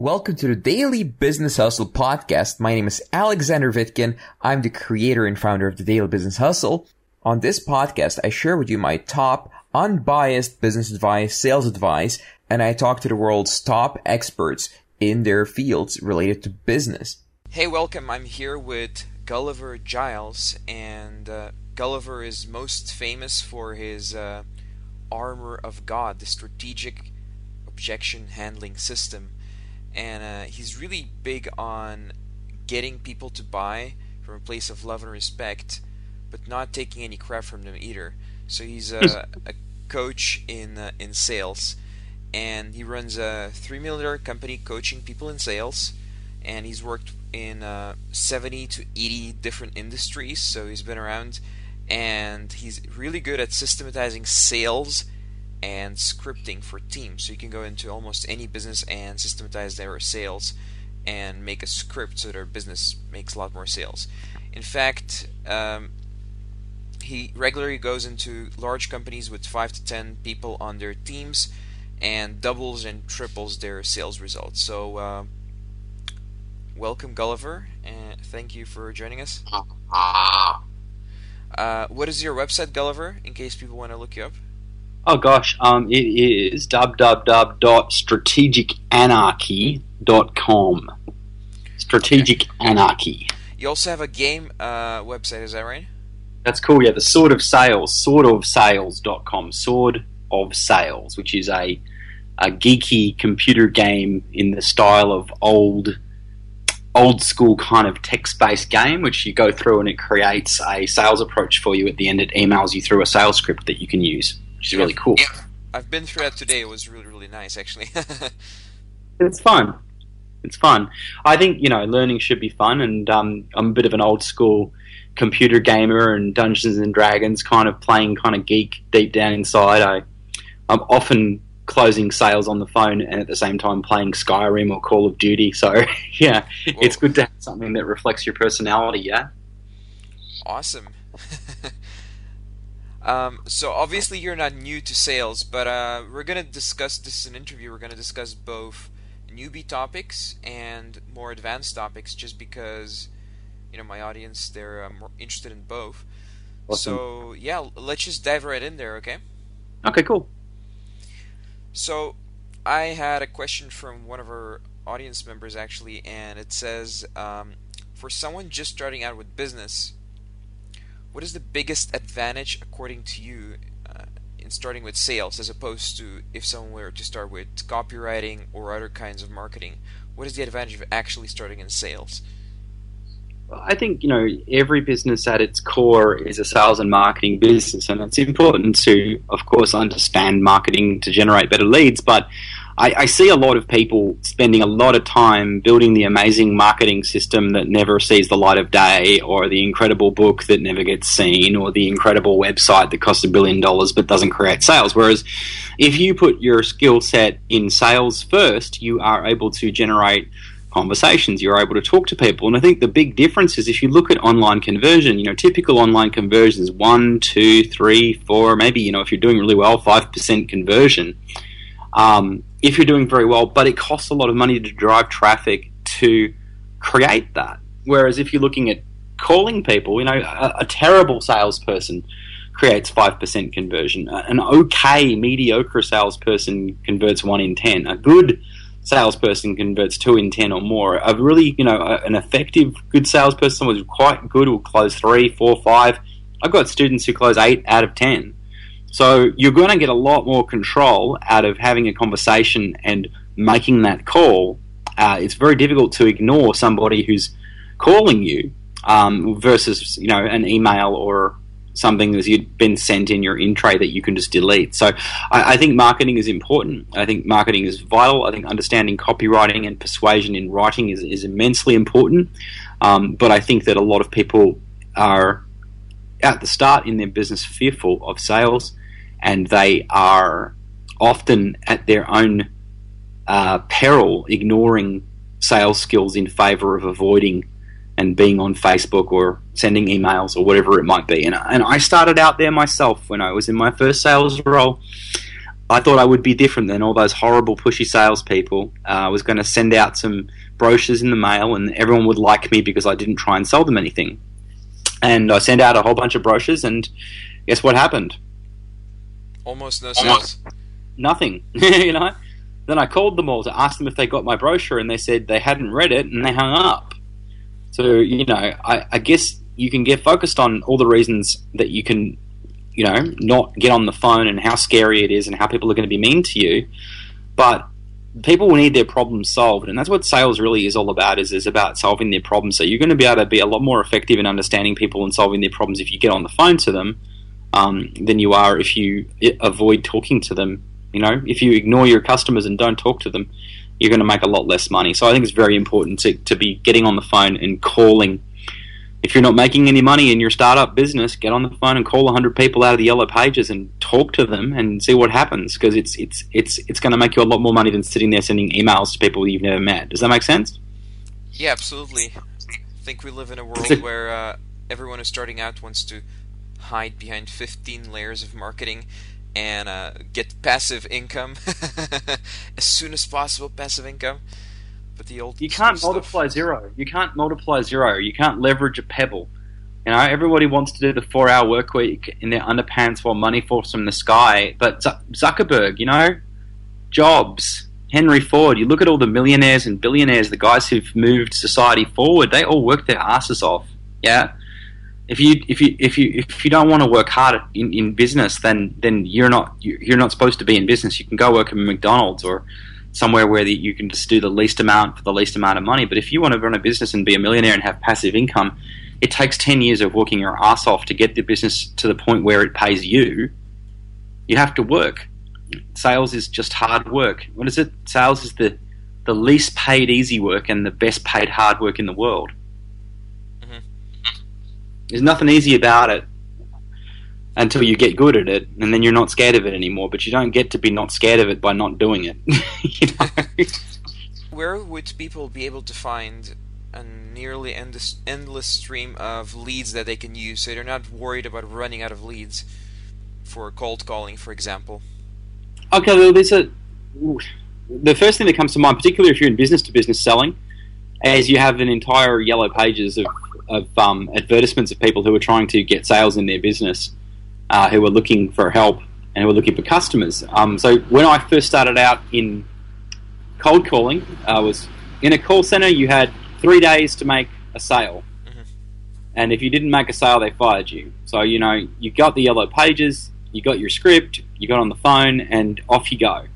Welcome to the Daily Business Hustle podcast. My name is Alexander Vitkin. I'm the creator and founder of the Daily Business Hustle. On this podcast, I share with you my top unbiased business advice, sales advice, and I talk to the world's top experts in their fields related to business. Hey, welcome. I'm here with Gulliver Giles, and uh, Gulliver is most famous for his uh, Armor of God, the strategic objection handling system and uh, he's really big on getting people to buy from a place of love and respect, but not taking any crap from them either. So he's a, a coach in uh, in sales, and he runs a three million dollar company coaching people in sales, and he's worked in uh, 70 to 80 different industries. So he's been around, and he's really good at systematizing sales and scripting for teams. So you can go into almost any business and systematize their sales and make a script so their business makes a lot more sales. In fact, um, he regularly goes into large companies with 5 to 10 people on their teams and doubles and triples their sales results. So, uh, welcome, Gulliver, and thank you for joining us. Uh, what is your website, Gulliver, in case people want to look you up? Oh gosh, um, it is www.strategicanarchy.com. Strategic okay. Anarchy. You also have a game uh, website, is that right? That's cool, yeah. The Sword of Sales, swordofsales.com. Sword of Sales, which is a, a geeky computer game in the style of old old school kind of text based game, which you go through and it creates a sales approach for you at the end. It emails you through a sales script that you can use which is really cool. Yeah. I've been through that today. It was really, really nice, actually. it's fun. It's fun. I think you know learning should be fun, and um, I'm a bit of an old school computer gamer and Dungeons and Dragons kind of playing kind of geek deep down inside. I I'm often closing sales on the phone and at the same time playing Skyrim or Call of Duty. So yeah, Whoa. it's good to have something that reflects your personality. Yeah. Awesome. Um, so obviously you're not new to sales, but uh, we're gonna discuss this in an interview. We're gonna discuss both newbie topics and more advanced topics, just because you know my audience they're uh, more interested in both. Awesome. So yeah, let's just dive right in there, okay? Okay, cool. So I had a question from one of our audience members actually, and it says, um, for someone just starting out with business what is the biggest advantage, according to you, uh, in starting with sales as opposed to if someone were to start with copywriting or other kinds of marketing? What is the advantage of actually starting in sales? I think you know every business at its core is a sales and marketing business, and it's important to, of course, understand marketing to generate better leads. But I, I, see a lot of people spending a lot of time building the amazing marketing system that never sees the light of day, or the incredible book that never gets seen, or the incredible website that costs a billion dollars but doesn't create sales. Whereas if you put your skill set in sales first, you are able to generate conversations. You're able to talk to people. And I think the big difference is if you look at online conversion, you know, typical online conversion is one, two, three, four, maybe, you know, if you're doing really well, 5% conversion um, if you're doing very well, but it costs a lot of money to drive traffic to create that. Whereas if you're looking at calling people, you know, a, a terrible salesperson creates 5% conversion. An okay, mediocre salesperson converts 1 in 10. A good salesperson converts 2 in 10 or more. A really, you know, an effective, good salesperson was quite good will close 3, 4, 5. I've got students who close 8 out of 10. So you're going to get a lot more control out of having a conversation and making that call. Uh, it's very difficult to ignore somebody who's calling you um, versus you know an email or something that you've been sent in your in tray that you can just delete. So I, I, think marketing is important. I think marketing is vital. I think understanding copywriting and persuasion in writing is, is immensely important. Um, but I think that a lot of people are at the start in their business fearful of sales and they are often at their own uh, peril ignoring sales skills in favor of avoiding and being on Facebook or sending emails or whatever it might be. And, and I started out there myself when I was in my first sales role. I thought I would be different than all those horrible pushy salespeople. Uh, I was going to send out some brochures in the mail, and everyone would like me because I didn't try and sell them anything. And I sent out a whole bunch of brochures, and guess what happened? Almost no sales. Nothing. you know. Then I called them all to ask them if they got my brochure, and they said they hadn't read it, and they hung up. So you know, I, I guess you can get focused on all the reasons that you can, you know, not get on the phone and how scary it is and how people are going to be mean to you, but people will need their problems solved, and that's what sales really is all about. Is is about solving their problems. So you're going to be able to be a lot more effective in understanding people and solving their problems if you get on the phone to them um, than you are if you avoid talking to them. You know, if you ignore your customers and don't talk to them, you're going to make a lot less money. So I think it's very important to, to be getting on the phone and calling if you're not making any money in your startup business, get on the phone and call 100 people out of the yellow pages and talk to them and see what happens because it's it's it's it's going to make you a lot more money than sitting there sending emails to people you've never met. Does that make sense? Yeah, absolutely. I think we live in a world where uh, everyone who's starting out wants to hide behind 15 layers of marketing and uh, get passive income as soon as possible. Passive income but the old you can't multiply stuff. zero. You can't multiply zero. You can't leverage a pebble. You know, everybody wants to do the four-hour work week in their underpants while money falls from the sky. But Zuckerberg, you know, Jobs, Henry Ford. You look at all the millionaires and billionaires, the guys who've moved society forward. They all work their asses off. Yeah. If you if you if you if you don't want to work hard in, in business, then then you're not you're not supposed to be in business. You can go work at McDonald's or somewhere where the, you can just do the least amount for the least amount of money. But if you want to run a business and be a millionaire and have passive income, it takes 10 years of working your ass off to get the business to the point where it pays you. You have to work. Sales is just hard work. What is it? Sales is the, the least paid easy work and the best paid hard work in the world. There's nothing easy about it until you get good at it, and then you're not scared of it anymore. But you don't get to be not scared of it by not doing it. you know? Where would people be able to find a nearly endless, endless stream of leads that they can use, so they're not worried about running out of leads for cold calling, for example? Okay, well, there's a the first thing that comes to mind, particularly if you're in business to business selling, is you have an entire yellow pages of, of um, advertisements of people who are trying to get sales in their business uh, who were looking for help and who were looking for customers. Um, so when I first started out in cold calling, I was in a call center. You had three days to make a sale, mm-hmm. and if you didn't make a sale, they fired you. So you know you got the yellow pages, you got your script, you got on the phone, and off you go.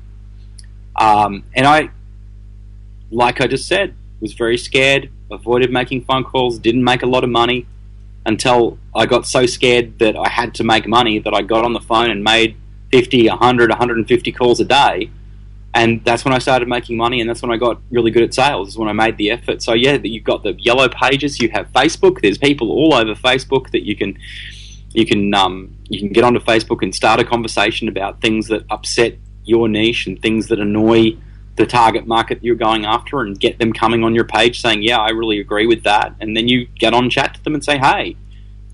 Um, and I, like I just said, was very scared, avoided making phone calls, didn't make a lot of money until I got so scared that I had to make money that I got on the phone and made 50, 100, 150 calls a day. And that's when I started making money, and that's when I got really good at sales. Is when I made the effort. So yeah, you've got the yellow pages. You have Facebook. There's people all over Facebook that you can you can um, you can get onto Facebook and start a conversation about things that upset your niche and things that annoy the target market you're going after and get them coming on your page saying, Yeah, I really agree with that. And then you get on chat to them and say, Hey,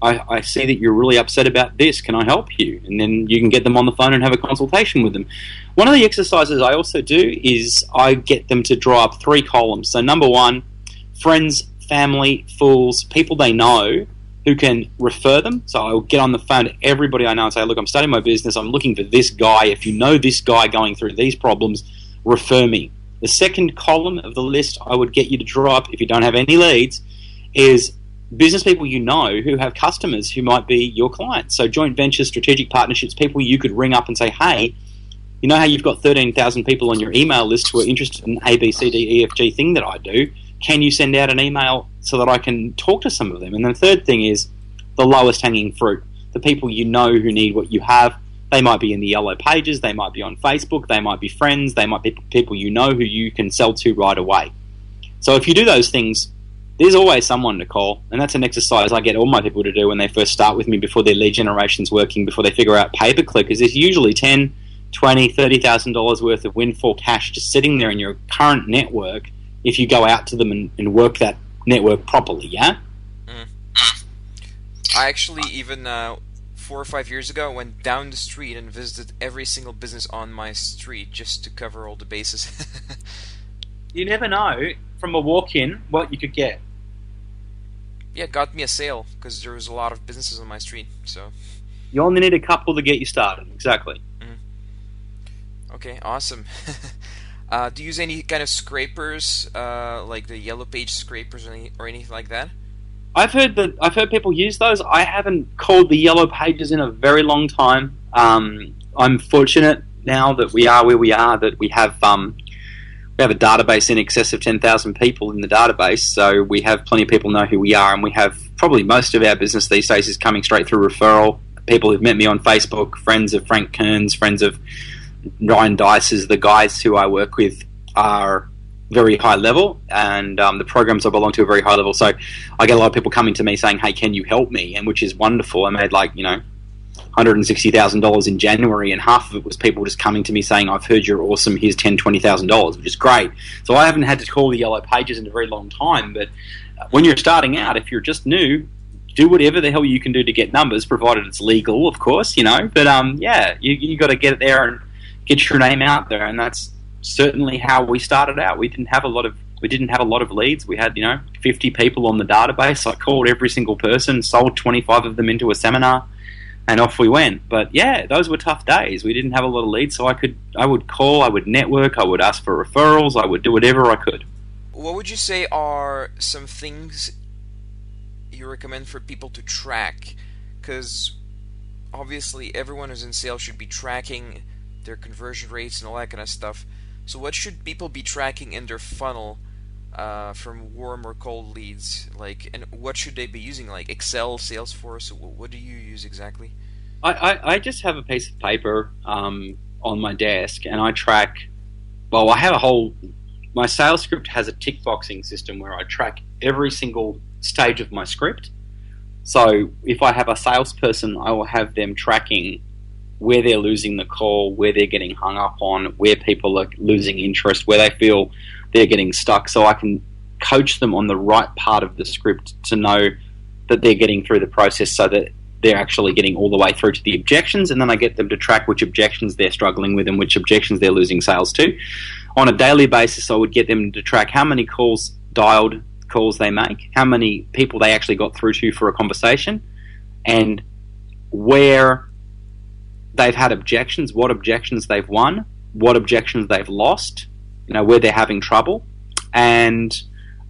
I, I, see that you're really upset about this. Can I help you? And then you can get them on the phone and have a consultation with them. One of the exercises I also do is I get them to draw up three columns. So, number one, friends, family, fools, people they know who can refer them. So I'll get on the phone to everybody I know and say, Look, I'm starting my business. I'm looking for this guy. If you know this guy going through these problems, refer me. The second column of the list I would get you to draw up, if you don't have any leads, is business people you know who have customers who might be your clients. So joint ventures, strategic partnerships, people you could ring up and say, hey, you know how you've got 13,000 people on your email list who are interested in A, B, C, D, E, F, G thing that I do. Can you send out an email so that I can talk to some of them? And the third thing is the lowest hanging fruit. The people you know who need what you have they might be in the yellow pages, they might be on Facebook, they might be friends, they might be people you know who you can sell to right away. So if you do those things, there's always someone to call, and that's an exercise I get all my people to do when they first start with me before their lead generation's working, before they figure out pay per click. Is there's usually ten, twenty, thirty thousand dollars worth of windfall cash just sitting there in your current network if you go out to them and, and work that network properly. Yeah. Mm. I actually even uh, four or five years ago, I went down the street and visited every single business on my street just to cover all the bases. you never know from a walk-in what you could get. Yeah, got me a sale because there was a lot of businesses on my street. So you only need a couple to get you started. Exactly. Mm-hmm. Okay, awesome. uh, do you use any kind of scrapers, uh, like the yellow page scrapers or, any, or anything like that? I've heard that I've heard people use those. I haven't called the yellow pages in a very long time. Um, I'm fortunate now that we are where we are that we have um, we have a database in excess of ten thousand people in the database, so we have plenty of people know who we are, and we have probably most of our business these days is coming straight through referral. People who've met me on Facebook, friends of Frank Kern's, friends of Ryan Deiss's, the guys who I work with are very high level, and um, the programs I belong to are very high level. So I get a lot of people coming to me saying, "Hey, can you help me?" and which is wonderful. I made like you know. $160,000 in January, and half of it was people just coming to me saying, I've heard you're awesome, here's $10,000, $20,000, which is great. So I haven't had to call the Yellow Pages in a very long time, but when you're starting out, if you're just new, do whatever the hell you can do to get numbers, provided it's legal, of course, you know. But um, yeah, you you got to get it there and get your name out there, and that's certainly how we started out. We didn't have a lot of we didn't have a lot of leads. We had you know 50 people on the database. I called every single person, sold 25 of them into a seminar, and off we went. But yeah, those were tough days. We didn't have a lot of leads, so I could I would call, I would network, I would ask for referrals, I would do whatever I could. What would you say are some things you recommend for people to track? Because obviously everyone who's in sales should be tracking their conversion rates and all that kind of stuff. So, what should people be tracking in their funnel uh, from warm or cold leads? Like, and what should they be using? Like Excel, Salesforce? What do you use exactly? I, I, I just have a piece of paper um, on my desk, and I track. Well, I have a whole. My sales script has a tick boxing system where I track every single stage of my script. So, if I have a salesperson, I will have them tracking where they're losing the call, where they're getting hung up on, where people are losing interest, where they feel they're getting stuck, so I can coach them on the right part of the script to know that they're getting through the process so that they're actually getting all the way through to the objections, and then I get them to track which objections they're struggling with and which objections they're losing sales to. On a daily basis, I would get them to track how many calls dialed calls they make, how many people they actually got through to for a conversation, and where they've had objections, what objections they've won, what objections they've lost, you know, where they're having trouble. And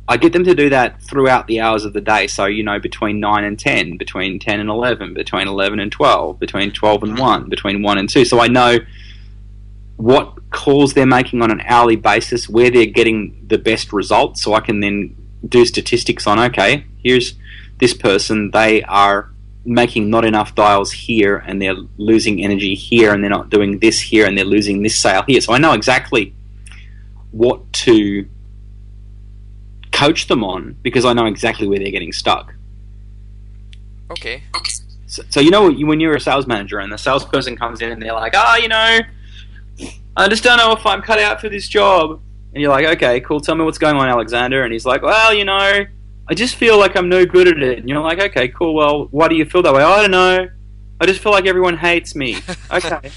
I get them to do that throughout the hours of the day. So, you know, between 9 and 10, between 10 and 11, between 11 and 12, between 12 and 1, between 1 and 2. So I know what calls they're making on an hourly basis, where they're getting the best results. So I can then do statistics on, okay, here's this person, they are making not enough dials here and they're losing energy here and they're not doing this here and they're losing this sale here. So I know exactly what to coach them on because I know exactly where they're getting stuck. Okay. So, so you know when you're a sales manager and the salesperson comes in and they're like, "Ah, oh, you know, I just don't know if I'm cut out for this job." And you're like, "Okay, cool. Tell me what's going on, Alexander." And he's like, "Well, you know, I just feel like I'm no good at it. And you're like, okay, cool. Well, why do you feel that way? I don't know. I just feel like everyone hates me. Okay.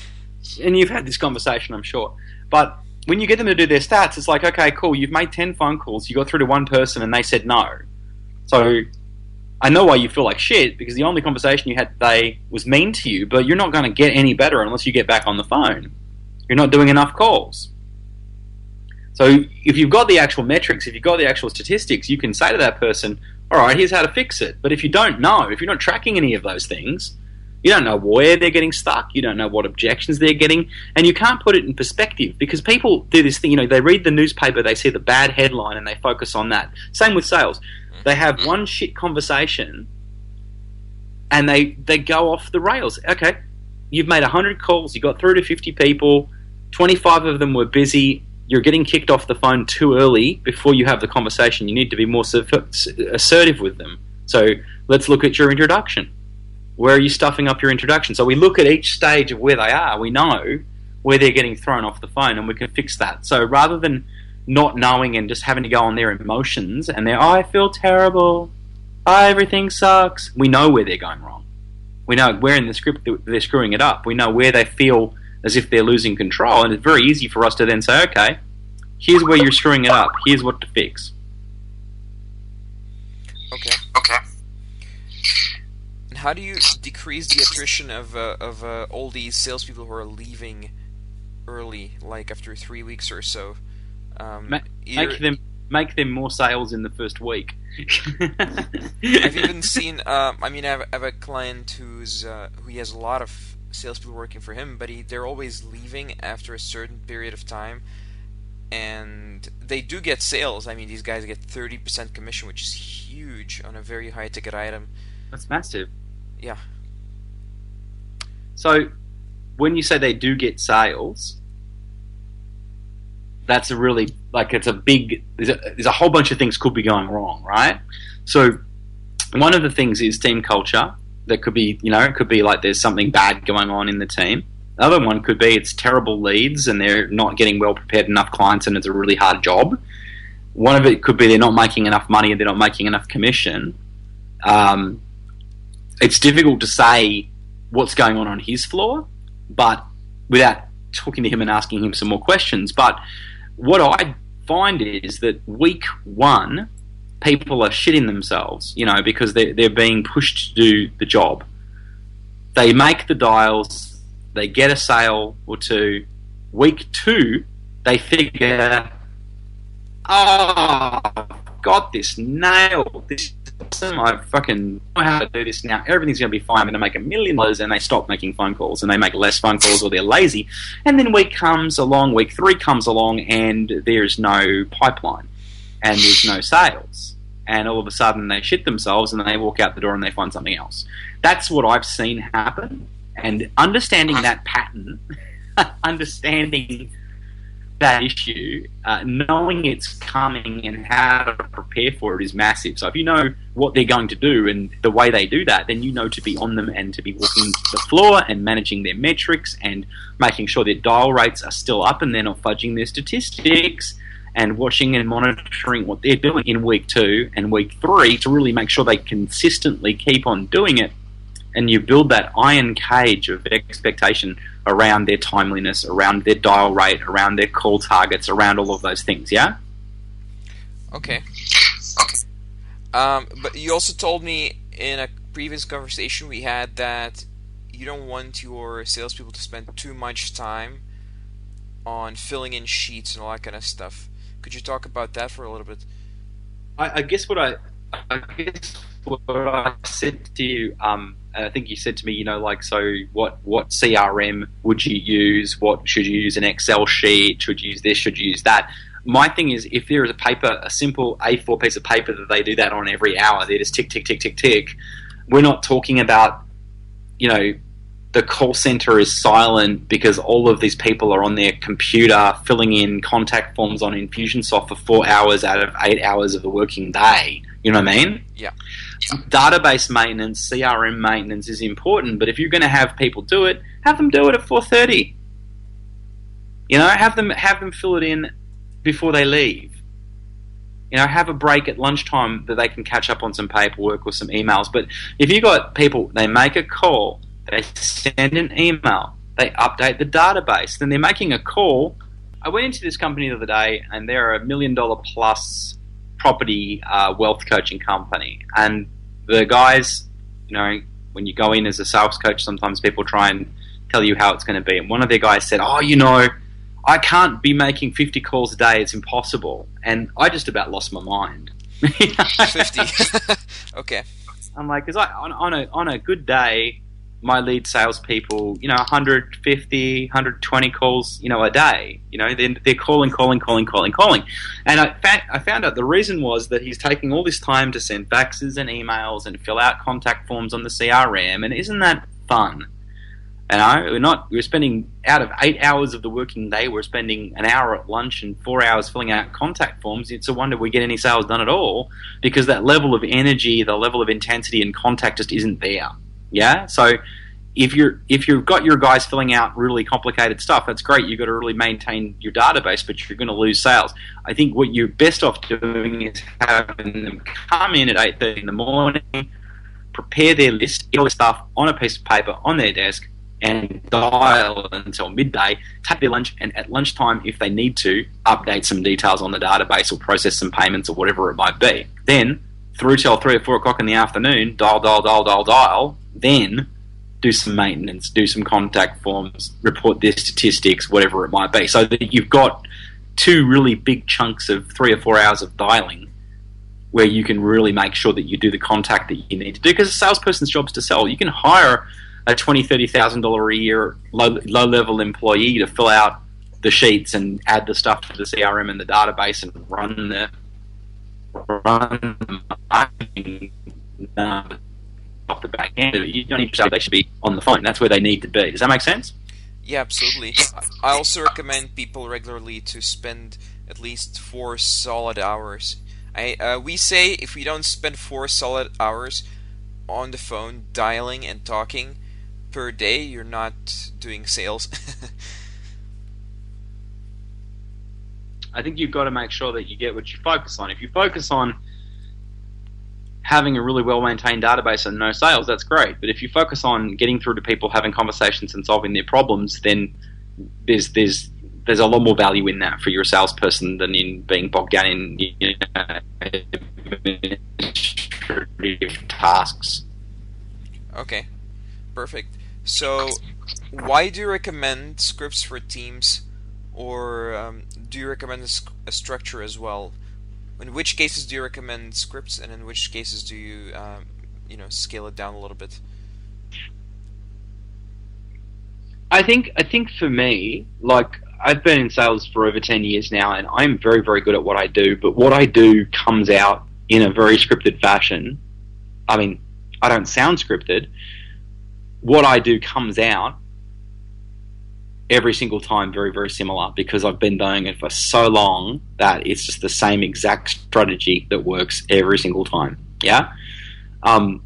and you've had this conversation, I'm sure. But when you get them to do their stats, it's like, okay, cool. You've made 10 phone calls. You got through to one person and they said no. So I know why you feel like shit because the only conversation you had today was mean to you, but you're not going to get any better unless you get back on the phone. You're not doing enough calls. So if you've got the actual metrics, if you've got the actual statistics, you can say to that person, all right, here's how to fix it. But if you don't know, if you're not tracking any of those things, you don't know where they're getting stuck, you don't know what objections they're getting, and you can't put it in perspective because people do this thing, you know, they read the newspaper, they see the bad headline and they focus on that. Same with sales. They have mm-hmm. one shit conversation and they, they go off the rails. Okay, you've made 100 calls, you got through to 50 people, 25 of them were busy, you're getting kicked off the phone too early before you have the conversation. You need to be more assertive with them. So let's look at your introduction. Where are you stuffing up your introduction? So we look at each stage of where they are. We know where they're getting thrown off the phone, and we can fix that. So rather than not knowing and just having to go on their emotions and they're, oh, I feel terrible, oh, everything sucks, we know where they're going wrong. We know where in the script they're screwing it up. We know where they feel as if they're losing control, and it's very easy for us to then say, okay, here's where you're screwing it up. Here's what to fix. Okay. Okay. And how do you decrease the attrition of uh, of uh, all these salespeople who are leaving early, like after three weeks or so? Um, Ma- make them make them more sales in the first week. I've even seen. Um, I mean, I have, I have, a client who's uh, who he has a lot of salespeople working for him, but he, they're always leaving after a certain period of time, and they do get sales. I mean, these guys get thirty percent commission, which is huge on a very high ticket item. That's massive. Yeah. So, when you say they do get sales, that's a really like it's a big there's a, there's a whole bunch of things could be going wrong right so one of the things is team culture that could be you know it could be like there's something bad going on in the team. The other one could be it's terrible leads and they're not getting well prepared enough clients and it's a really hard job. One of it could be they're not making enough money and they're not making enough commission. Um, it's difficult to say what's going on on his floor but without talking to him and asking him some more questions. But what I find is that week one, people are shitting themselves, you know, because they're, they're being pushed to do the job. They make the dials, they get a sale or two. Week two, they figure, oh, I've got this nailed. This awesome. I fucking know how to do this now. Everything's going to be fine. I'm going to make a million dollars, and they stop making phone calls, and they make less phone calls, or they're lazy. And then week comes along, week three comes along, and there's no pipeline, and there's no sales, and all of a sudden they shit themselves, and they walk out the door and they find something else. That's what I've seen happen, and understanding that pattern, understanding that issue, uh, knowing it's coming and how to prepare for it is massive. So if you know what they're going to do and the way they do that, then you know to be on them and to be walking the floor and managing their metrics and making sure their dial rates are still up and they're not fudging their statistics and watching and monitoring what they're doing in week two and week three to really make sure they consistently keep on doing it. And you build that iron cage of expectation around their timeliness, around their dial rate, around their call targets, around all of those things. Yeah. Okay. Okay. Um, but you also told me in a previous conversation we had that you don't want your salespeople to spend too much time on filling in sheets and all that kind of stuff. Could you talk about that for a little bit? I, I guess what I, I guess what I said to you um, I think you said to me, you know, like, so what, what CRM would you use? What should you use an Excel sheet? Should you use this? Should you use that? My thing is, if there is a paper, a simple A4 piece of paper that they do that on every hour, they just tick, tick, tick, tick, tick. We're not talking about, you know, the call center is silent because all of these people are on their computer filling in contact forms on Infusionsoft for four hours out of eight hours of the working day. You know what I mean? Yeah database maintenance, CRM maintenance is important, but if you're going to have people do it, have them do it at 4:30. You know, have them have them fill it in before they leave. You know, have a break at lunchtime that they can catch up on some paperwork or some emails. But if you've got people, they make a call, they send an email, they update the database, then they're making a call. I went into this company the other day, and they're a million dollar plus property uh, wealth coaching company, and the guys, you know, when you go in as a sales coach, sometimes people try and tell you how it's going to be. And one of their guys said, "Oh, you know, I can't be making 50 calls a day; it's impossible." And I just about lost my mind. 50. okay. I'm like, because on, on a on a good day, my lead salespeople, you know, 150, 120 calls, you know, a day. You know, they're, they're calling, calling, calling, calling, calling. And I, fa- I found out the reason was that he's taking all this time to send faxes and emails and fill out contact forms on the CRM. And isn't that fun? You know, we're not, we're spending out of eight hours of the working day, we're spending an hour at lunch and four hours filling out contact forms. It's a wonder we get any sales done at all because that level of energy, the level of intensity and contact just isn't there. Yeah, so if you're if you've got your guys filling out really complicated stuff, that's great. You've got to really maintain your database, but you're going to lose sales. I think what you're best off doing is having them come in at eight thirty in the morning, prepare their list, get all the stuff on a piece of paper on their desk, and dial until midday, take their lunch, and at lunchtime, if they need to, update some details on the database or process some payments or whatever it might be. Then, through till three or four o'clock in the afternoon, dial, dial, dial, dial, dial, then do some maintenance, do some contact forms, report their statistics, whatever it might be. So that you've got two really big chunks of three or four hours of dialing where you can really make sure that you do the contact that you need to do because a salesperson's job is to sell. You can hire a twenty, thirty thousand dollar a year low low level employee to fill out the sheets and add the stuff to the CRM and the database and run the run the marketing um, off the back end of it. You don't need to say they should be on the phone. That's where they need to be. Does that make sense? Yeah, absolutely. I also recommend people regularly to spend at least four solid hours. I uh, we say if we don't spend four solid hours on the phone dialing and talking per day, you're not doing sales. I think you've got to make sure that you get what you focus on. If you focus on having a really well maintained database and no sales, that's great. But if you focus on getting through to people, having conversations, and solving their problems, then there's there's there's a lot more value in that for your salesperson than in being bogged down in you know, administrative tasks. Okay, perfect. So, why do you recommend scripts for teams, or um, do you recommend a, a structure as well? In which cases do you recommend scripts, and in which cases do you, um, you know, scale it down a little bit? I think I think for me, like I've been in sales for over ten years now, and I'm very very good at what I do. But what I do comes out in a very scripted fashion. I mean, I don't sound scripted. What I do comes out every single time very, very similar because I've been doing it for so long that it's just the same exact strategy that works every single time. Yeah. Um,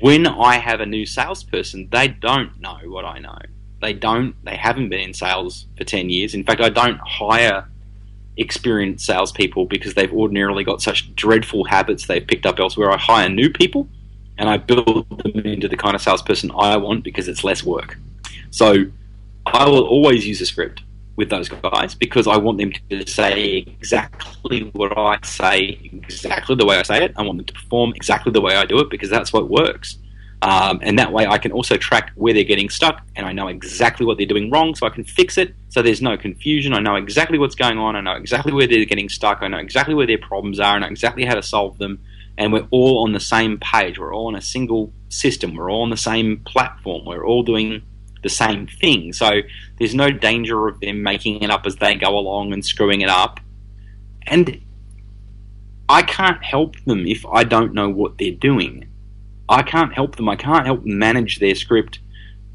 when I have a new salesperson, they don't know what I know. They don't. They haven't been in sales for ten years. In fact, I don't hire experienced salespeople because they've ordinarily got such dreadful habits they've picked up elsewhere. I hire new people and I build them into the kind of salesperson I want because it's less work. So I will always use a script with those guys because I want them to say exactly what I say, exactly the way I say it. I want them to perform exactly the way I do it because that's what works. Um, and that way I can also track where they're getting stuck and I know exactly what they're doing wrong so I can fix it so there's no confusion. I know exactly what's going on. I know exactly where they're getting stuck. I know exactly where their problems are. I know exactly how to solve them. And we're all on the same page. We're all on a single system. We're all on the same platform. We're all doing the same thing. So there's no danger of them making it up as they go along and screwing it up. And I can't help them if I don't know what they're doing. I can't help them. I can't help manage their script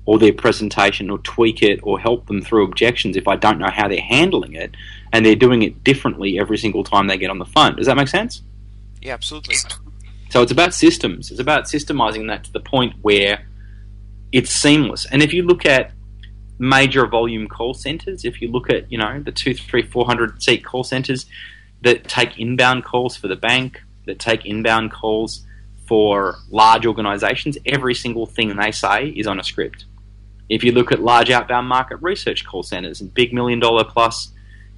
or their presentation or tweak it or help them through objections if I don't know how they're handling it and they're doing it differently every single time they get on the phone. Does that make sense? Yeah, absolutely. So it's about systems. It's about systemizing that to the point where it's seamless. And if you look at major volume call centers, if you look at you know the two, three, four hundred seat call centers that take inbound calls for the bank, that take inbound calls for large organizations, every single thing they say is on a script. If you look at large outbound market research call centers and big million dollar plus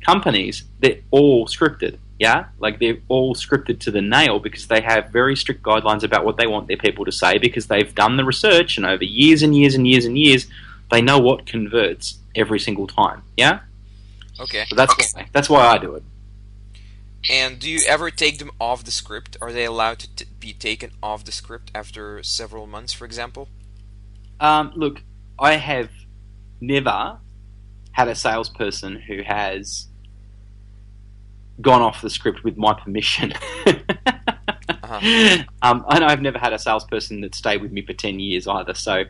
companies, they're all scripted. Yeah, like they're all scripted to the nail because they have very strict guidelines about what they want their people to say because they've done the research and over years and years and years and years, they know what converts every single time. Yeah. Okay. So that's why, that's why I do it. And do you ever take them off the script? Are they allowed to t- be taken off the script after several months, for example? Um, look, I have never had a salesperson who has gone off the script with my permission. uh-huh. um, and I've never had a salesperson that stayed with me for ten years either. So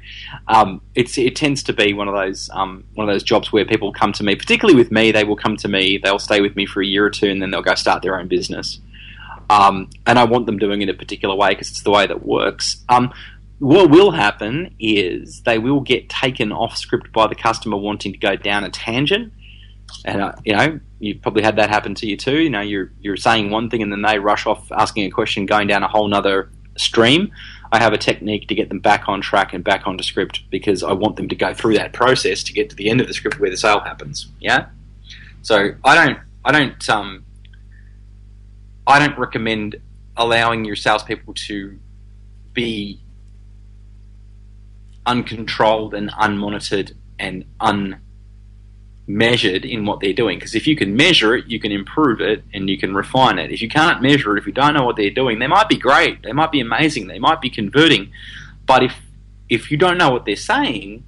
um, it's it tends to be one of those um, one of those jobs where people come to me, particularly with me. They will come to me. They'll stay with me for a year or two, and then they'll go start their own business. Um, and I want them doing it a particular way because it's the way that works. Um, what will happen is they will get taken off script by the customer wanting to go down a tangent and uh, you know you probably had that happen to you too. You know, you're you're saying one thing and then they rush off asking a question, going down a whole nother stream, I have a technique to get them back on track and back onto script because I want them to go through that process to get to the end of the script where the sale happens. Yeah. So I don't I don't um I don't recommend allowing your salespeople to be uncontrolled and unmonitored and unmeasured in what they're doing. Because if you can measure it, you can improve it and you can refine it. If you can't measure it, if you don't know what they're doing, they might be great, they might be amazing, they might be converting, but if if you don't know what they're saying,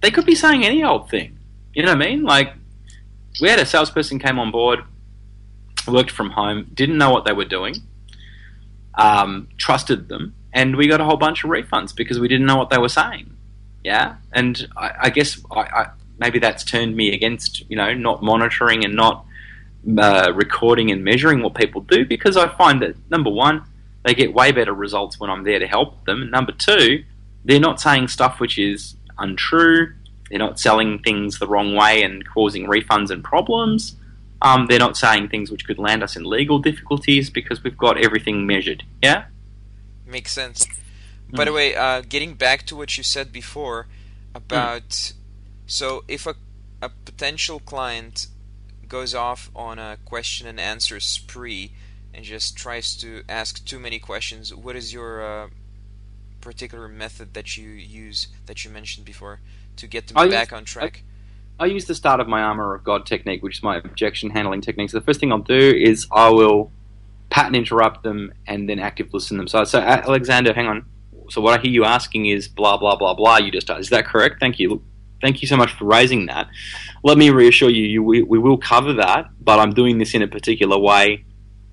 they could be saying any old thing. You know what I mean? Like we had a salesperson came on board, worked from home, didn't know what they were doing, um, trusted them, and we got a whole bunch of refunds because we didn't know what they were saying. Yeah, and I, I guess I, I, maybe that's turned me against you know not monitoring and not uh, recording and measuring what people do because I find that number one they get way better results when I'm there to help them, and number two they're not saying stuff which is untrue. They're not selling things the wrong way and causing refunds and problems. Um, they're not saying things which could land us in legal difficulties because we've got everything measured. Yeah. Makes sense. Mm. By the hmm. way, uh, getting back to what you said before about mm. So if a a potential client goes off on a question and answer spree and just tries to ask too many questions, what is your uh, particular method that you use that you mentioned before to get them I back use, on track? I, I, use the start of my armor of God technique, which is my objection handling technique. So the first thing I'll do is I will pattern interrupt them and then active listen them. So, so Alexander, hang on. So what I hear you asking is blah blah blah blah. You just is that correct? Thank you. Thank you so much for raising that. Let me reassure you, you we, we will cover that, but I'm doing this in a particular way.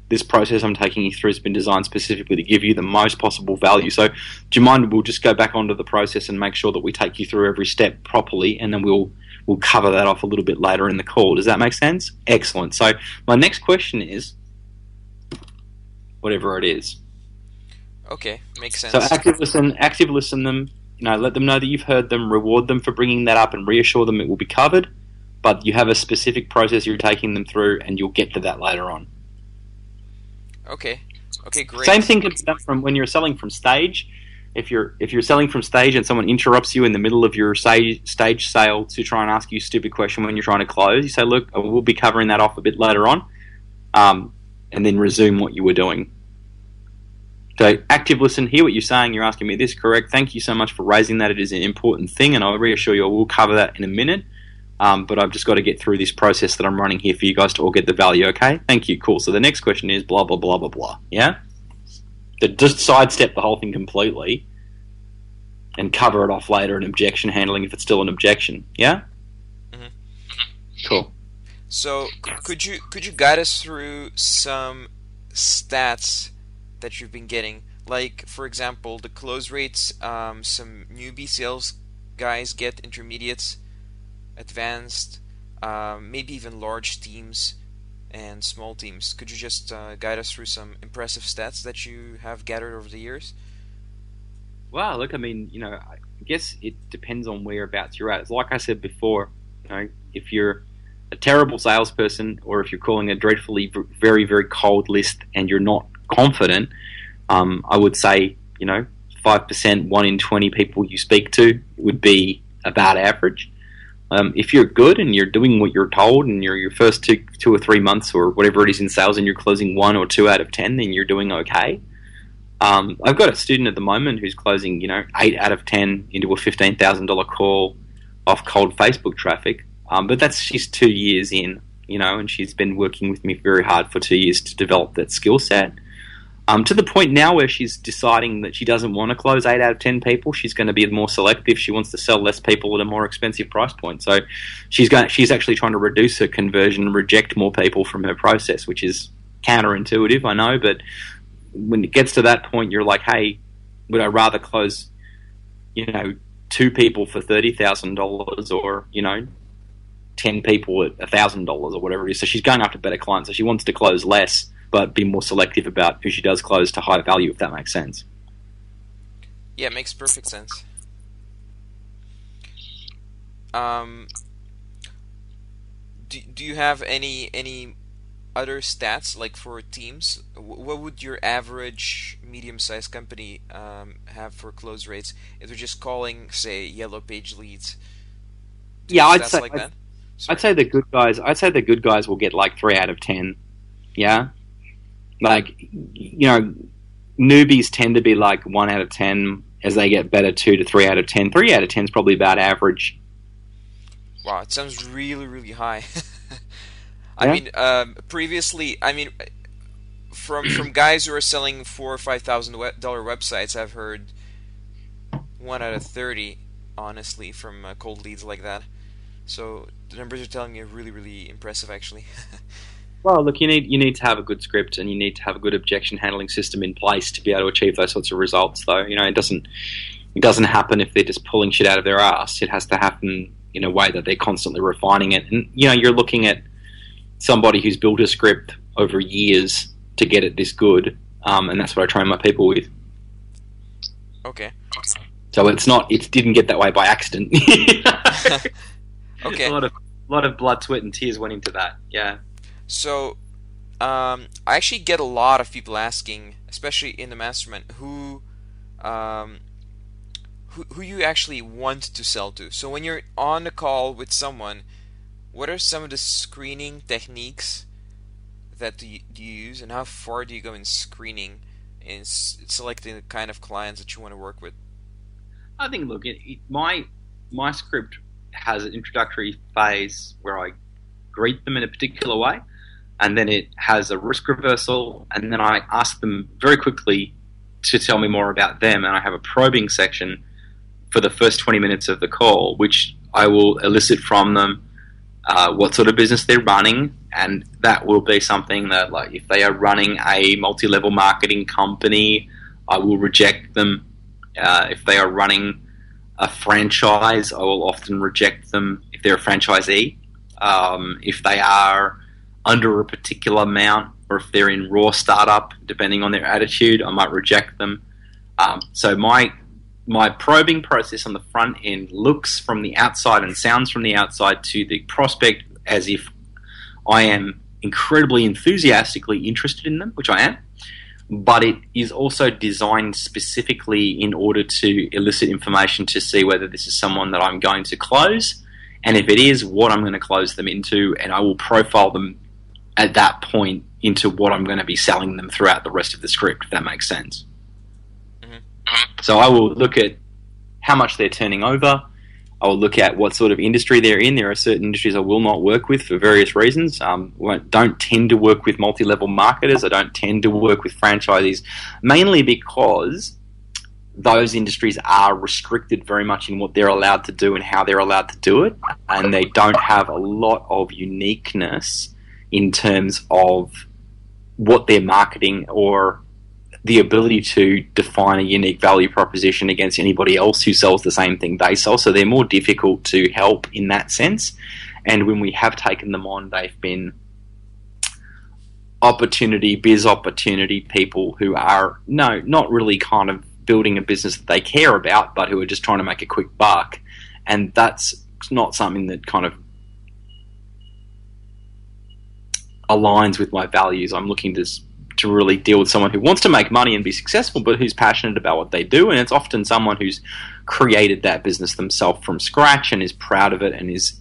This process I'm taking you through has been designed specifically to give you the most possible value. So, do you mind? We'll just go back onto the process and make sure that we take you through every step properly, and then we'll we'll cover that off a little bit later in the call. Does that make sense? Excellent. So, my next question is whatever it is. Okay, makes sense. So active listen, active listen them. You know, let them know that you've heard them. Reward them for bringing that up, and reassure them it will be covered. But you have a specific process you're taking them through, and you'll get to that later on. Okay. Okay, great. Same thing can be done from when you're selling from stage. If you're if you're selling from stage and someone interrupts you in the middle of your stage stage sale to try and ask you a stupid question when you're trying to close, you say, "Look, we'll be covering that off a bit later on," um, and then resume what you were doing. So, active listen, hear what you're saying. You're asking me this, correct? Thank you so much for raising that. It is an important thing, and I'll reassure you, I will cover that in a minute. Um, but I've just got to get through this process that I'm running here for you guys to all get the value, okay? Thank you, cool. So, the next question is blah, blah, blah, blah, blah. Yeah? To just sidestep the whole thing completely and cover it off later in objection handling if it's still an objection. Yeah? Mm-hmm. Cool. So, could you could you guide us through some stats that you've been getting. Like, for example, the close rates um, some newbie sales guys get, intermediates, advanced, um, maybe even large teams and small teams. Could you just uh, guide us through some impressive stats that you have gathered over the years? Well, look, I mean, you know, I guess it depends on whereabouts you're at. It's like I said before, you know, if you're a terrible salesperson or if you're calling a dreadfully very, very cold list and you're not confident, um, I would say, you know, 5%, 1 in 20 people you speak to would be about average. Um, if you're good and you're doing what you're told and you're your first two, two or three months or whatever it is in sales and you're closing one or two out of 10, then you're doing okay. Um, I've got a student at the moment who's closing, you know, eight out of 10 into a $15,000 call off cold Facebook traffic. Um, but that's, she's two years in, you know, and she's been working with me very hard for two years to develop that skill set. Um, to the point now where she's deciding that she doesn't want to close eight out of ten people. She's going to be more selective. She wants to sell less people at a more expensive price point. So she's going. She's actually trying to reduce her conversion, and reject more people from her process, which is counterintuitive. I know, but when it gets to that point, you're like, hey, would I rather close, you know, two people for thirty thousand dollars, or you know, ten people at thousand dollars, or whatever it is? So she's going after better clients. So she wants to close less but be more selective about who she does close to high value, if that makes sense. Yeah, it makes perfect sense. Um, do, do you have any any other stats like for teams? What would your average medium-sized company um, have for close rates if they're just calling, say, yellow page leads? Yeah, I'd say like I'd, I'd, say the good guys. I'd say the good guys will get like three out of ten. Yeah, like you know, newbies tend to be like one out of ten as they get better, two to three out of ten. Three out of ten is probably about average. Wow, it sounds really, really high. I yeah. mean, um, previously, I mean, from from guys who are selling four or five thousand dollar websites, I've heard one out of thirty, honestly, from uh, cold leads like that. So the numbers are telling me are really, really impressive, actually. well, look, you need you need to have a good script and you need to have a good objection handling system in place to be able to achieve those sorts of results. Though, you know, it doesn't it doesn't happen if they're just pulling shit out of their ass. It has to happen in a way that they're constantly refining it. And you know, you're looking at somebody who's built a script over years to get it this good, um, and that's what I train my people with. Okay. So it's not it didn't get that way by accident. okay. A lot of a lot of blood, sweat, and tears went into that. Yeah. So, um, I actually get a lot of people asking, especially in the mastermind, who, um, who who you actually want to sell to. So when you're on a call with someone, what are some of the screening techniques that do you, do you use, and how far do you go in screening in selecting the kind of clients that you want to work with? I think, look, it, it, my my script has an introductory phase where I greet them in a particular way, and then it has a risk reversal, and then I ask them very quickly to tell me more about them, and I have a probing section for the first 20 minutes of the call, which I will elicit from them uh, what sort of business they're running, and that will be something that, like, if they are running a multi-level marketing company, I will reject them. Uh, if they are running a franchise, I will often reject them if they're a franchisee. Um, if they are under a particular amount, or if they're in raw startup, depending on their attitude, I might reject them. Um, so my my probing process on the front end looks from the outside and sounds from the outside to the prospect as if I am incredibly enthusiastically interested in them, which I am, but it is also designed specifically in order to elicit information to see whether this is someone that I'm going to close, and if it is, what I'm going to close them into, and I will profile them at that point into what I'm going to be selling them throughout the rest of the script, if that makes sense. So I will look at how much they're turning over. I will look at what sort of industry they're in. There are certain industries I will not work with for various reasons. Um, don't tend to work with multi-level marketers. I don't tend to work with franchisees, mainly because those industries are restricted very much in what they're allowed to do and how they're allowed to do it, and they don't have a lot of uniqueness in terms of what they're marketing or the ability to define a unique value proposition against anybody else who sells the same thing they sell. So they're more difficult to help in that sense. And when we have taken them on, they've been opportunity, biz opportunity people who are, no, not really kind of building a business that they care about, but who are just trying to make a quick buck. And that's not something that kind of aligns with my values. I'm looking to to really deal with someone who wants to make money and be successful, but who's passionate about what they do. And it's often someone who's created that business themselves from scratch and is proud of it and is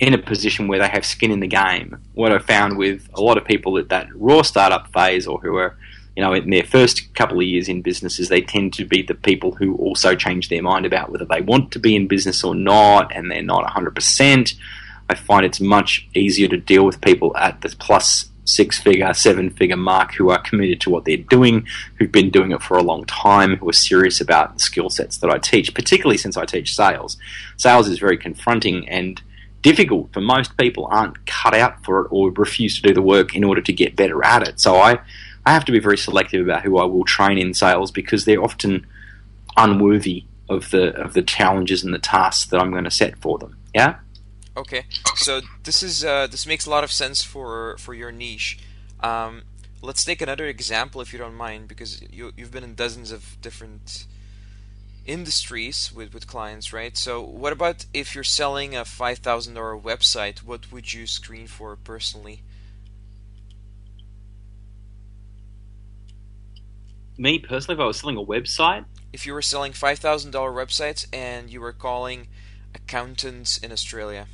in a position where they have skin in the game. What I found with a lot of people at that raw startup phase or who are you know, in their first couple of years in business, is they tend to be the people who also change their mind about whether they want to be in business or not, and they're not 100%. I find it's much easier to deal with people at the plus six figure, seven figure mark who are committed to what they're doing, who've been doing it for a long time, who are serious about the skill sets that I teach, particularly since I teach sales. Sales is very confronting and difficult for most people aren't cut out for it or refuse to do the work in order to get better at it. So I, I have to be very selective about who I will train in sales because they're often unworthy of the of the challenges and the tasks that I'm going to set for them. Yeah? Okay, so this is uh, this makes a lot of sense for for your niche. Um, let's take another example, if you don't mind, because you you've been in dozens of different industries with with clients, right? So, what about if you're selling a five thousand dollar website? What would you screen for personally? Me personally, if I was selling a website, if you were selling five thousand dollar websites and you were calling accountants in Australia.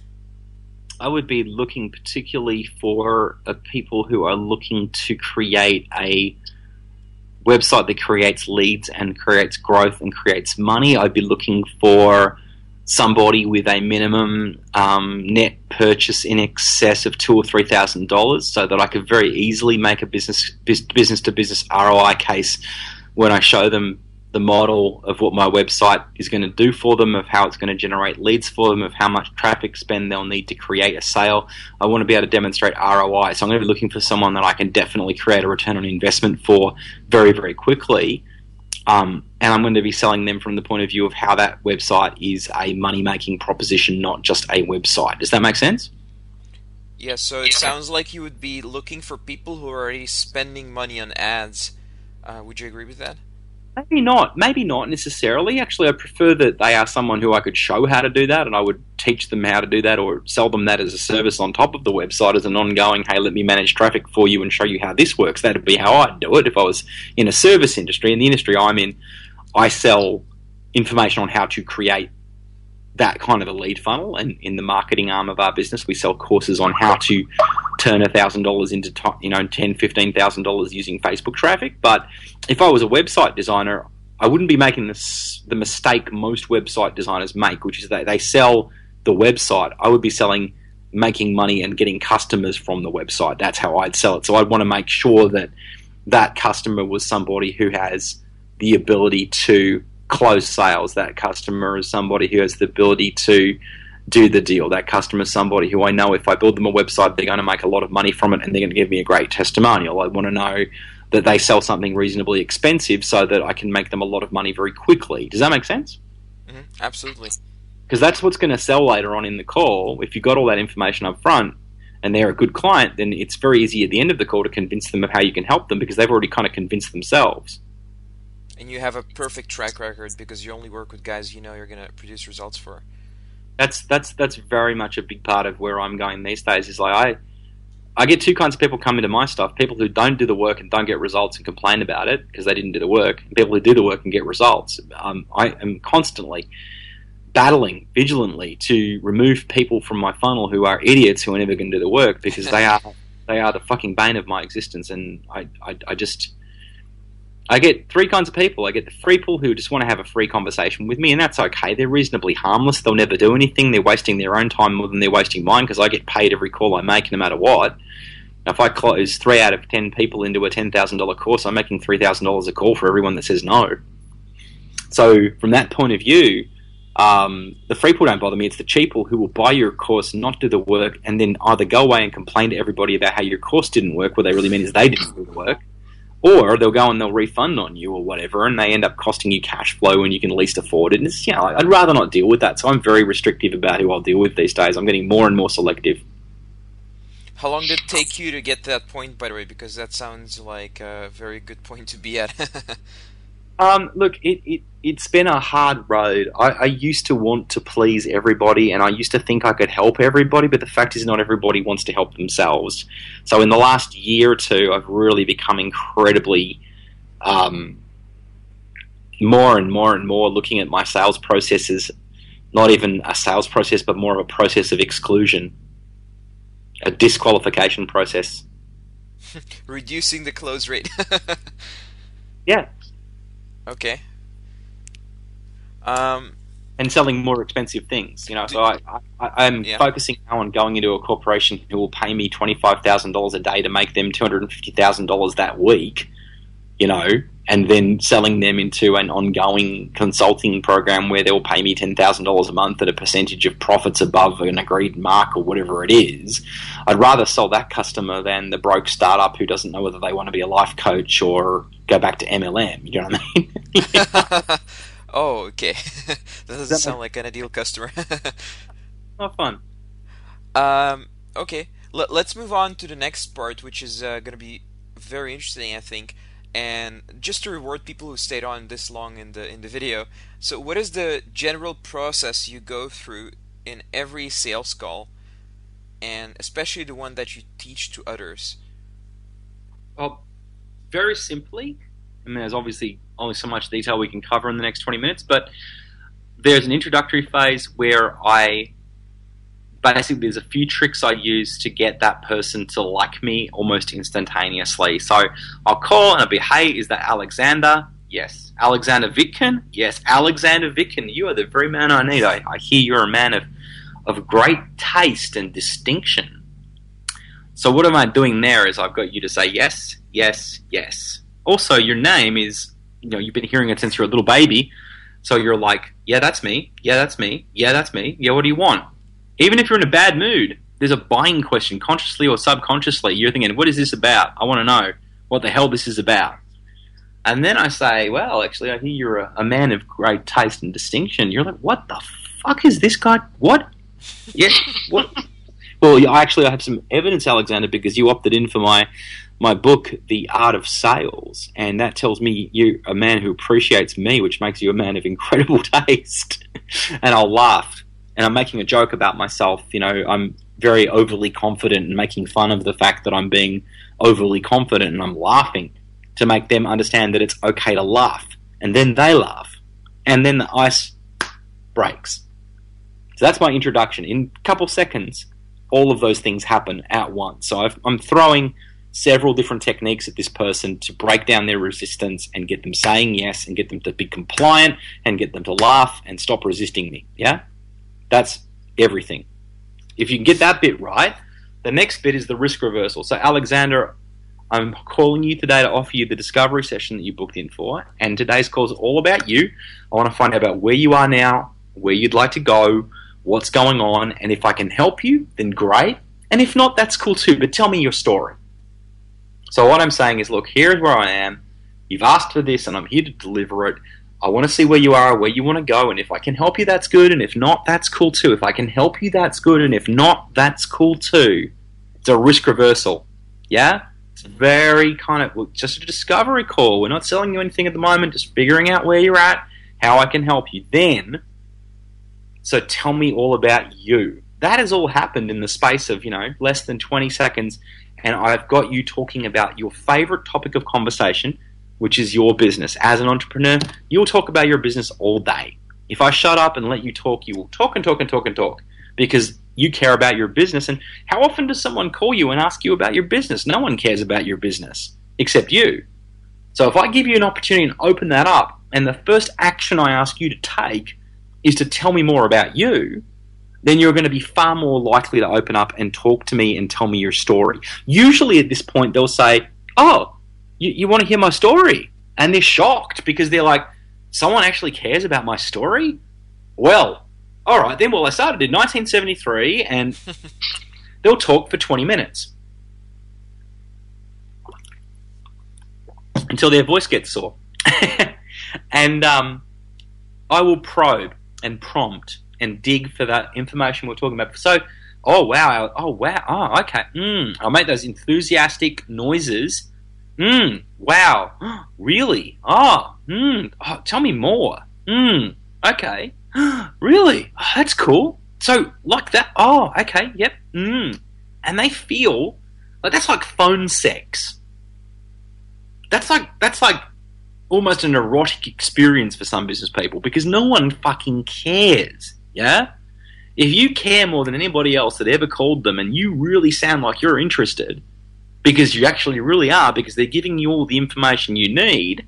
I would be looking particularly for uh, people who are looking to create a website that creates leads and creates growth and creates money. I'd be looking for somebody with a minimum um, net purchase in excess of two or three thousand dollars, so that I could very easily make a business business to business ROI case when I show them the model of what my website is going to do for them, of how it's going to generate leads for them, of how much traffic spend they'll need to create a sale. I want to be able to demonstrate ROI. So I'm going to be looking for someone that I can definitely create a return on investment for very, very quickly. Um, and I'm going to be selling them from the point of view of how that website is a money making proposition, not just a website. Does that make sense? yeah. So it sounds like you would be looking for people who are already spending money on ads. Uh, would you agree with that? Maybe not. Maybe not necessarily. Actually, I prefer that they are someone who I could show how to do that, and I would teach them how to do that, or sell them that as a service on top of the website as an ongoing. Hey, let me manage traffic for you and show you how this works. That'd be how I'd do it if I was in a service industry. In the industry I'm in, I sell information on how to create that kind of a lead funnel, and in the marketing arm of our business, we sell courses on how to turn thousand dollars into you know ten, fifteen thousand dollars using Facebook traffic. But if I was a website designer, I wouldn't be making this the mistake most website designers make, which is that they sell the website. I would be selling making money and getting customers from the website. That's how I'd sell it. So I'd want to make sure that that customer was somebody who has the ability to close sales. That customer is somebody who has the ability to do the deal. That customer is somebody who I know if I build them a website, they're going to make a lot of money from it and they're going to give me a great testimonial. I want to know that they sell something reasonably expensive so that I can make them a lot of money very quickly. Does that make sense? hmm Absolutely. Because that's what's going to sell later on in the call. If you've got all that information up front and they're a good client, then it's very easy at the end of the call to convince them of how you can help them because they've already kind of convinced themselves. And you have a perfect track record because you only work with guys you know you're going to produce results for. That's that's that's very much a big part of where I'm going these days. Is like I I get two kinds of people come into my stuff: people who don't do the work and don't get results and complain about it because they didn't do the work, and people who do the work and get results. Um, I am constantly battling vigilantly to remove people from my funnel who are idiots who are never going to do the work because they are they are the fucking bane of my existence, and I I, I just. I get three kinds of people. I get the free people who just want to have a free conversation with me, and that's okay. They're reasonably harmless. They'll never do anything. They're wasting their own time more than they're wasting mine because I get paid every call I make, no matter what. Now, if I close three out of ten people into a ten thousand dollar course, I'm making three thousand dollars a call for everyone that says no. So, from that point of view, um, the free people don't bother me. It's the cheap people who will buy your course, not do the work, and then either go away and complain to everybody about how your course didn't work. What they really mean is they didn't do the work or they'll go and they'll refund on you or whatever, and they end up costing you cash flow when you can least afford it. And it's, you know, I'd rather not deal with that. So I'm very restrictive about who I'll deal with these days. I'm getting more and more selective. How long did it take you to get to that point, by the way? Because that sounds like a very good point to be at. Um, look, it, it, it's been a hard road. I, I used to want to please everybody, and I used to think I could help everybody, but the fact is, not everybody wants to help themselves. So, in the last year or two, I've really become incredibly um, more and more and more looking at my sales processes, not even a sales process, but more of a process of exclusion, a disqualification process. Reducing the close rate. Yeah, okay. Um, and selling more expensive things. You know, so I, I, I'm Yeah. focusing now on going into a corporation who will pay me twenty five thousand dollars a day to make them two hundred and fifty thousand dollars that week. You know, and then selling them into an ongoing consulting program where they'll pay me ten thousand dollars a month at a percentage of profits above an agreed mark or whatever it is. I'd rather sell that customer than the broke startup who doesn't know whether they want to be a life coach or go back to MLM. You know what I mean? oh, okay. that doesn't that sound like an ideal customer. Not fun. um, okay. Let, let's move on to the next part, which is uh, going to be very interesting, I think. And just to reward people who stayed on this long in the in the video. So, what is the general process you go through in every sales call, and especially the one that you teach to others? Well, very simply, I mean, there's obviously only so much detail we can cover in the next 20 minutes, but there's an introductory phase where I basically there's a few tricks I use to get that person to like me almost instantaneously. So I'll call and I'll be, hey, is that Alexander? Yes. Alexander Vitkin? Yes. Alexander Vitkin, you are the very man I need. I, I hear you're a man of, of great taste and distinction. So what am I doing there is I've got you to say yes, yes, yes. Also, your name is, you know, you've been hearing it since you're a little baby. So you're like, yeah, that's me. Yeah, that's me. Yeah, that's me. Yeah, what do you want? Even if you're in a bad mood, there's a buying question, consciously or subconsciously. You're thinking, what is this about? I want to know what the hell this is about. And then I say, well, actually, I hear you're a, a man of great taste and distinction. You're like, what the fuck is this guy? What? Yeah, what? Well, I actually I have some evidence, Alexander, because you opted in for my my book, The Art of Sales, and that tells me you're a man who appreciates me, which makes you a man of incredible taste. and I'll laugh and I'm making a joke about myself. You know, I'm very overly confident and making fun of the fact that I'm being overly confident and I'm laughing to make them understand that it's okay to laugh. And then they laugh. And then the ice breaks. So that's my introduction. In a couple seconds, all of those things happen at once. So i am throwing several different techniques at this person to break down their resistance and get them saying yes and get them to be compliant and get them to laugh and stop resisting me. Yeah? That's everything. If you can get that bit right, the next bit is the risk reversal. So, Alexander, I'm calling you today to offer you the discovery session that you booked in for. And today's call is all about you. I want to find out about where you are now, where you'd like to go, what's going on. And if I can help you, then great. And if not, that's cool too. But tell me your story. So, what I'm saying is look, here's where I am. You've asked for this, and I'm here to deliver it. I want to see where you are, where you want to go, and if I can help you, that's good, and if not, that's cool too. If I can help you, that's good, and if not, that's cool too. It's a risk reversal. Yeah? It's very kind of just a discovery call. We're not selling you anything at the moment, just figuring out where you're at, how I can help you. Then, so tell me all about you. That has all happened in the space of, you know, less than 20 seconds, and I've got you talking about your favorite topic of conversation which is your business. As an entrepreneur, you'll talk about your business all day. If I shut up and let you talk, you will talk and talk and talk and talk because you care about your business. And how often does someone call you and ask you about your business? No one cares about your business except you. So if I give you an opportunity and open that up, and the first action I ask you to take is to tell me more about you, then you're going to be far more likely to open up and talk to me and tell me your story. Usually at this point, they'll say, Oh, you, you want to hear my story? And they're shocked because they're like, someone actually cares about my story? Well, all right, then, well, I started in 1973 and they'll talk for 20 minutes until their voice gets sore. and um, I will probe and prompt and dig for that information we're talking about. So, oh wow, oh wow, oh okay, mm. I'll make those enthusiastic noises Hmm. Wow. really? Oh. Oh, tell me more. Hmm. Okay. really? Oh, that's cool. So, like that. Oh, okay. Yep. Hmm. And they feel like that's like phone sex. That's like that's like almost an erotic experience for some business people because no one fucking cares. Yeah? If you care more than anybody else that ever called them and you really sound like you're interested, because you actually really are, because they're giving you all the information you need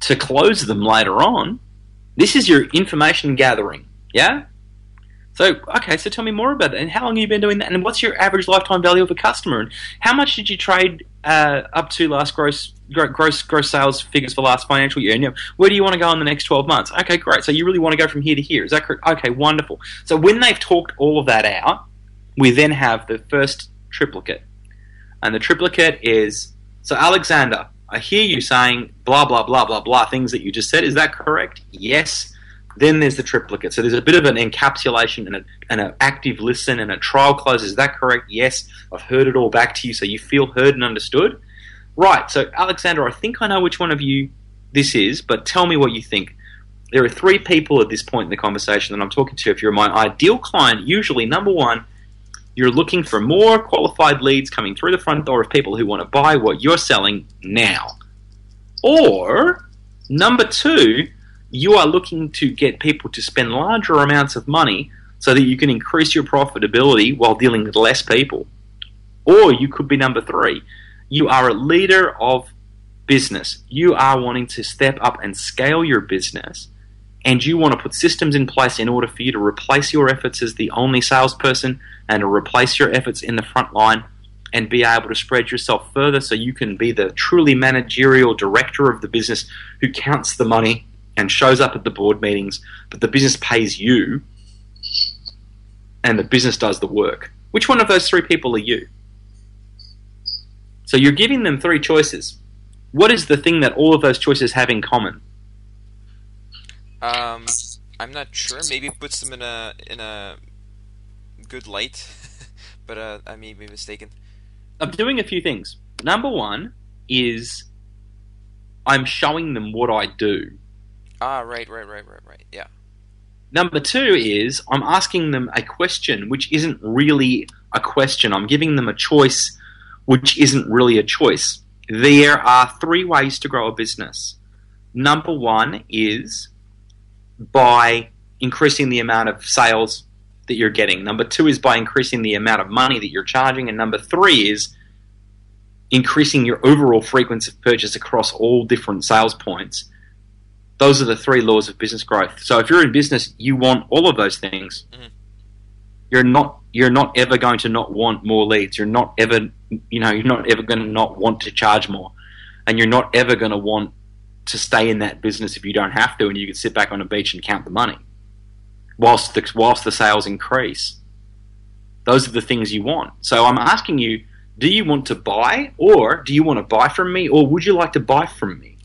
to close them later on. This is your information gathering, yeah? So, okay, so tell me more about that. And how long have you been doing that? And what's your average lifetime value of a customer? And how much did you trade uh, up to last gross gross gross sales figures for last financial year? And, you know, where do you want to go in the next 12 months? Okay, great. So you really want to go from here to here. Is that correct? Okay, wonderful. So when they've talked all of that out, we then have the first triplicate. And the triplicate is so Alexander, I hear you saying blah blah blah blah blah things that you just said. Is that correct? Yes. Then there's the triplicate. So there's a bit of an encapsulation and, a, and an active listen and a trial close. Is that correct? Yes. I've heard it all back to you, so you feel heard and understood. Right. So Alexander, I think I know which one of you this is, but tell me what you think. There are three people at this point in the conversation that I'm talking to. If you're my ideal client, usually number one, you're looking for more qualified leads coming through the front door of people who want to buy what you're selling now. Or, number two, you are looking to get people to spend larger amounts of money so that you can increase your profitability while dealing with less people. Or you could be number three. You are a leader of business. You are wanting to step up and scale your business, and you want to put systems in place in order for you to replace your efforts as the only salesperson and to replace your efforts in the front line and be able to spread yourself further so you can be the truly managerial director of the business who counts the money and shows up at the board meetings, but the business pays you and the business does the work. Which one of those three people are you? So you're giving them three choices. What is the thing that all of those choices have in common? Um, I'm not sure. Maybe it puts them in a in a good light, but uh, I may be mistaken. I'm doing a few things. Number one is I'm showing them what I do. Ah, right, right, right, right, right. Yeah. Number two is I'm asking them a question which isn't really a question. I'm giving them a choice which isn't really a choice. There are three ways to grow a business. Number one is by increasing the amount of sales that you're getting. Number two is by increasing the amount of money that you're charging. And number three is increasing your overall frequency of purchase across all different sales points. Those are the three laws of business growth. So if you're in business, you want all of those things. Mm-hmm. You're not you're not ever going to not want more leads. You're not ever you know, you're not ever going to not want to charge more. And you're not ever going to want to stay in that business if you don't have to and you can sit back on a beach and count the money whilst the, whilst the sales increase. Those are the things you want. So I'm asking you, do you want to buy or do you want to buy from me or would you like to buy from me?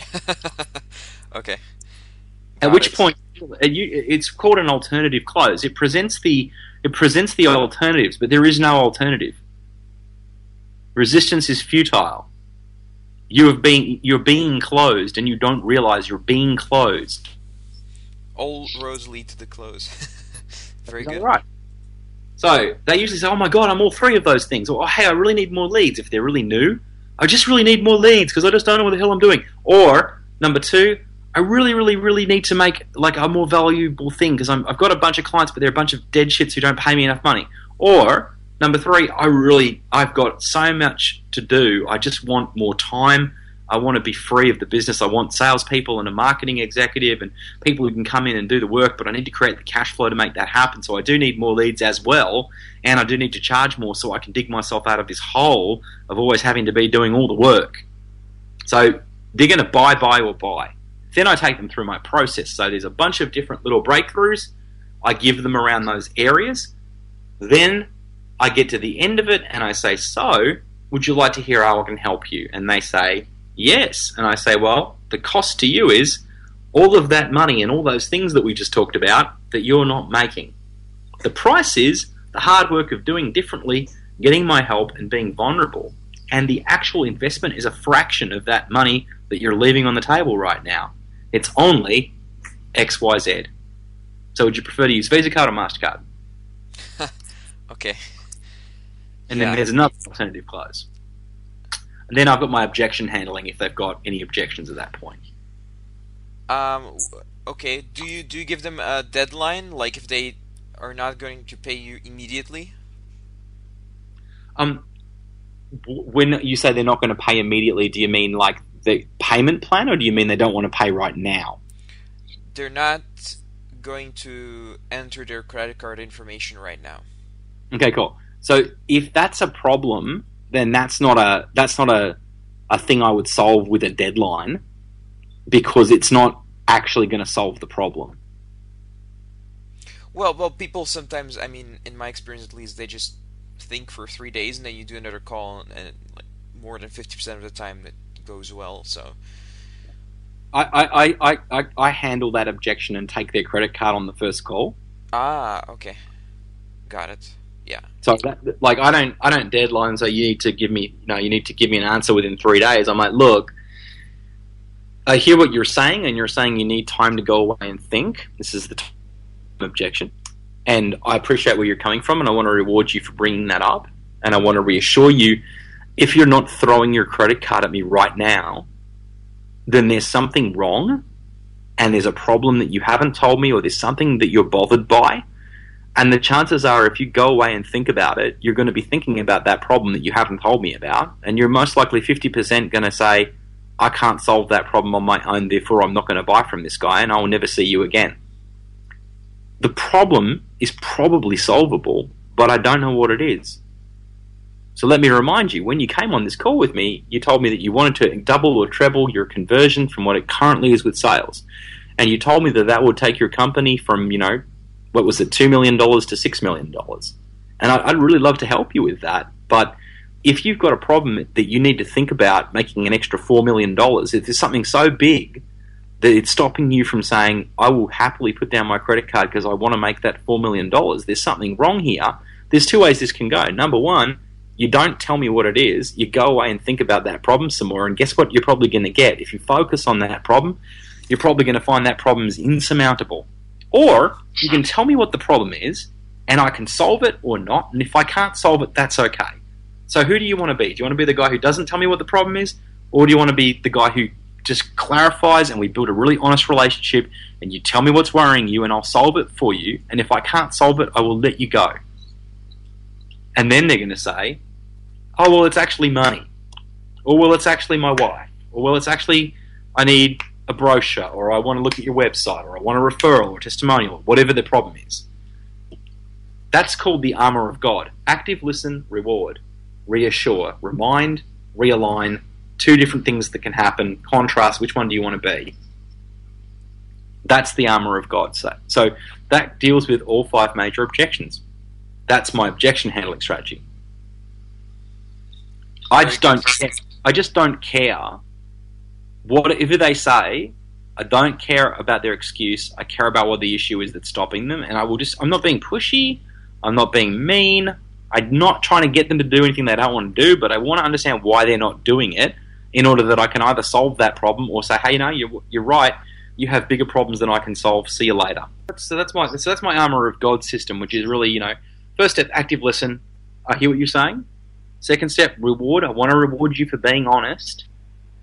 okay. At which it. point it's called an alternative close. It presents the it presents the alternatives, but there is no alternative. Resistance is futile. You have been you're being closed and you don't realize you're being closed all roads lead to the close. Very good. Right. So they usually say, "Oh my god, I'm all three of those things," or oh, "Hey, I really need more leads." If they're really new, I just really need more leads because I just don't know what the hell I'm doing. Or number two, I really, really, really need to make like a more valuable thing because I've got a bunch of clients, but they're a bunch of dead shits who don't pay me enough money. Or number three, I really, I've got so much to do. I just want more time. I want to be free of the business. I want salespeople and a marketing executive and people who can come in and do the work, but I need to create the cash flow to make that happen. So I do need more leads as well, and I do need to charge more so I can dig myself out of this hole of always having to be doing all the work. So they're going to buy, buy, or buy. Then I take them through my process. So there's a bunch of different little breakthroughs. I give them around those areas. Then I get to the end of it and I say, So, would you like to hear how I can help you? And they say, Yes. And I say, well, the cost to you is all of that money and all those things that we just talked about that you're not making. The price is the hard work of doing differently, getting my help, and being vulnerable. And the actual investment is a fraction of that money that you're leaving on the table right now. It's only XYZ. So would you prefer to use Visa card or MasterCard? okay. And yeah. then there's another alternative close. And then I've got my objection handling if they've got any objections at that point. Um. Okay. Do you do you give them a deadline? Like if they are not going to pay you immediately? Um. When you say they're not going to pay immediately, do you mean like the payment plan, or do you mean they don't want to pay right now? They're not going to enter their credit card information right now. Okay, cool. So if that's a problem, then that's not a that's not a a thing I would solve with a deadline because it's not actually going to solve the problem. Well, well, people sometimes, I mean, in my experience at least, they just think for three days and then you do another call, and like, more than fifty percent of the time it goes well. So, I, I, I, I, I handle that objection and take their credit card on the first call. Ah, okay, got it. Yeah. So that, like I don't I don't deadline so you need to give me you know you need to give me an answer within three days. I'm like, look, I hear what you're saying, and you're saying you need time to go away and think. This is the objection, and I appreciate where you're coming from, and I want to reward you for bringing that up, and I want to reassure you, if you're not throwing your credit card at me right now, then there's something wrong and there's a problem that you haven't told me or there's something that you're bothered by. And the chances are, if you go away and think about it, you're going to be thinking about that problem that you haven't told me about. And you're most likely 50% going to say, I can't solve that problem on my own, therefore I'm not going to buy from this guy and I will never see you again. The problem is probably solvable, but I don't know what it is. So let me remind you, when you came on this call with me, you told me that you wanted to double or treble your conversion from what it currently is with sales. And you told me that that would take your company from, you know, what was it, $2 million to $6 million. And I'd really love to help you with that. But if you've got a problem that you need to think about making an extra $4 million, if there's something so big that it's stopping you from saying, I will happily put down my credit card because I want to make that $4 million, there's something wrong here. There's two ways this can go. Number one, you don't tell me what it is, you go away and think about that problem some more, and guess what you're probably going to get? If you focus on that problem, you're probably going to find that problem is insurmountable. Or you can tell me what the problem is, and I can solve it or not, and if I can't solve it, that's okay. So who do you want to be? Do you want to be the guy who doesn't tell me what the problem is, or do you want to be the guy who just clarifies and we build a really honest relationship and you tell me what's worrying you and I'll solve it for you, and if I can't solve it, I will let you go. And then they're going to say, oh, well, it's actually money. Or, well, it's actually my wife. Or, well, it's actually, I need a brochure, or I want to look at your website, or I want a referral or testimonial, whatever the problem is. That's called the armor of God. Active listen, reward, reassure, remind, realign, two different things that can happen, contrast, which one do you want to be? That's the armor of God. So, so that deals with all five major objections. That's my objection handling strategy. I just don't. Care. I just don't care. Whatever they say, I don't care about their excuse. I care about what the issue is that's stopping them, and I will just. I'm not being pushy. I'm not being mean. I'm not trying to get them to do anything they don't want to do, but I want to understand why they're not doing it, in order that I can either solve that problem or say, "Hey, you know, you're, you're right. You have bigger problems than I can solve. See you later." So that's my so that's my armor of God system, which is really you know, first step, active listen. I hear what you're saying. Second step, reward. I want to reward you for being honest.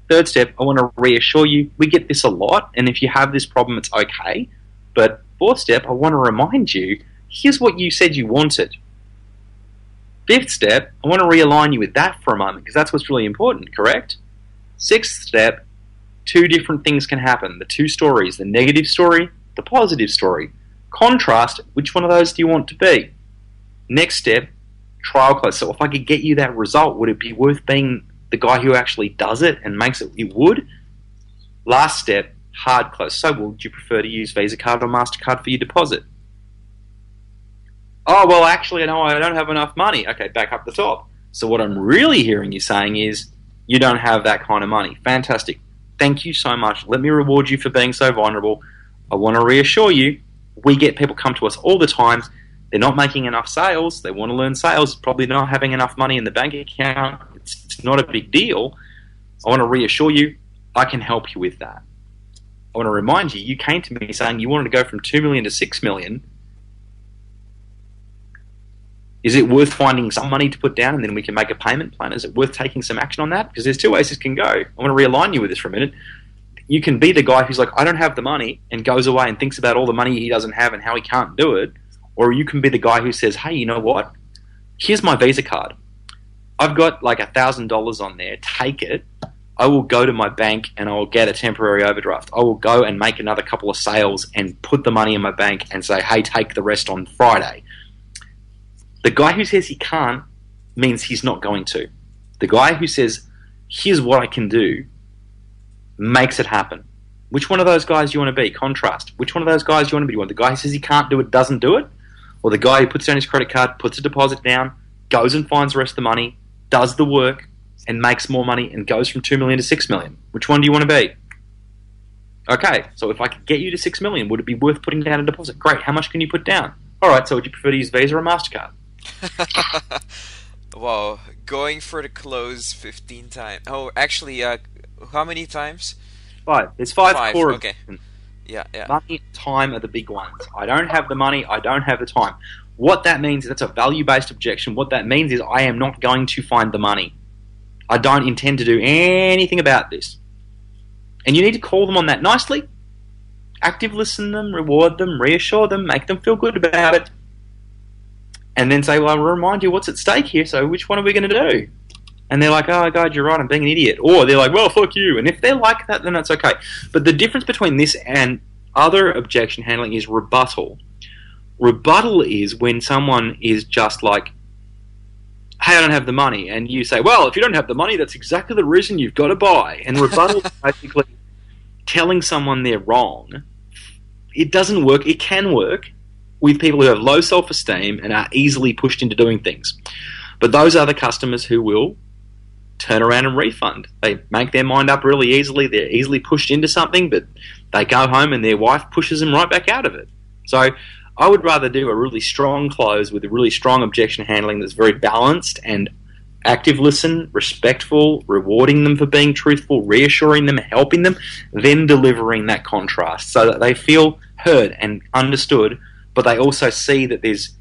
Third step, I want to reassure you we get this a lot, and if you have this problem, it's okay. But fourth step, I want to remind you here's what you said you wanted. Fifth step, I want to realign you with that for a moment because that's what's really important, correct? Sixth step, two different things can happen the two stories, the negative story, the positive story. Contrast, which one of those do you want to be? Next step, trial close. So if I could get you that result, would it be worth being the guy who actually does it and makes it? It would. Last step, hard close. So would you prefer to use Visa card or Mastercard for your deposit? Oh well, actually, no, I don't have enough money. Okay, back up the top. So what I'm really hearing you saying is you don't have that kind of money. Fantastic. Thank you so much. Let me reward you for being so vulnerable. I want to reassure you, we get people come to us all the time they're not making enough sales. They want to learn sales. Probably not having enough money in the bank account. It's, not a big deal. I want to reassure you, I can help you with that. I want to remind you, you came to me saying you wanted to go from two million to six million. Is it worth finding some money to put down and then we can make a payment plan? Is it worth taking some action on that? Because there's two ways this can go. I want to realign you with this for a minute. You can be the guy who's like, I don't have the money, and goes away and thinks about all the money he doesn't have and how he can't do it or you can be the guy who says, hey, you know what? Here's my Visa card. I've got like a thousand dollars on there. Take it. I will go to my bank and I will get a temporary overdraft. I will go and make another couple of sales and put the money in my bank and say, hey, take the rest on Friday. The guy who says he can't means he's not going to. The guy who says, here's what I can do, makes it happen. Which one of those guys do you want to be? Contrast. Which one of those guys do you want to be? You want the guy who says he can't do it, doesn't do it? or the guy who puts down his credit card, puts a deposit down, goes and finds the rest of the money, does the work, and makes more money and goes from 2 million to 6 million. Which one do you want to be? Okay, so if I could get you to 6 million, would it be worth putting down a deposit? Great, how much can you put down? Alright, so would you prefer to use Visa or MasterCard? well, going for the close 15 times. Oh, actually, uh, how many times? Five. There's five, five core. Okay. Yeah, yeah. Money time are the big ones. I don't have the money, I don't have the time. What that means is that's a value based objection. What that means is I am not going to find the money. I don't intend to do anything about this. And you need to call them on that nicely, active listen them, reward them, reassure them, make them feel good about it, and then say, "Well, I'll remind you what's at stake here. So which one are we going to do?" And they're like, "Oh God, you're right. I'm being an idiot." Or they're like, "Well, fuck you." And if they're like that, then that's okay. But the difference between this and other objection handling is rebuttal. Rebuttal is when someone is just like, hey, I don't have the money. And you say, well, if you don't have the money, that's exactly the reason you've got to buy. And rebuttal is basically telling someone they're wrong. It doesn't work. It can work with people who have low self esteem and are easily pushed into doing things. But those are the customers who will turn around and refund. They make their mind up really easily. They're easily pushed into something, but they go home and their wife pushes them right back out of it. So I would rather do a really strong close with a really strong objection handling that's very balanced and active listen, respectful, rewarding them for being truthful, reassuring them, helping them, then delivering that contrast so that they feel heard and understood, but they also see that there's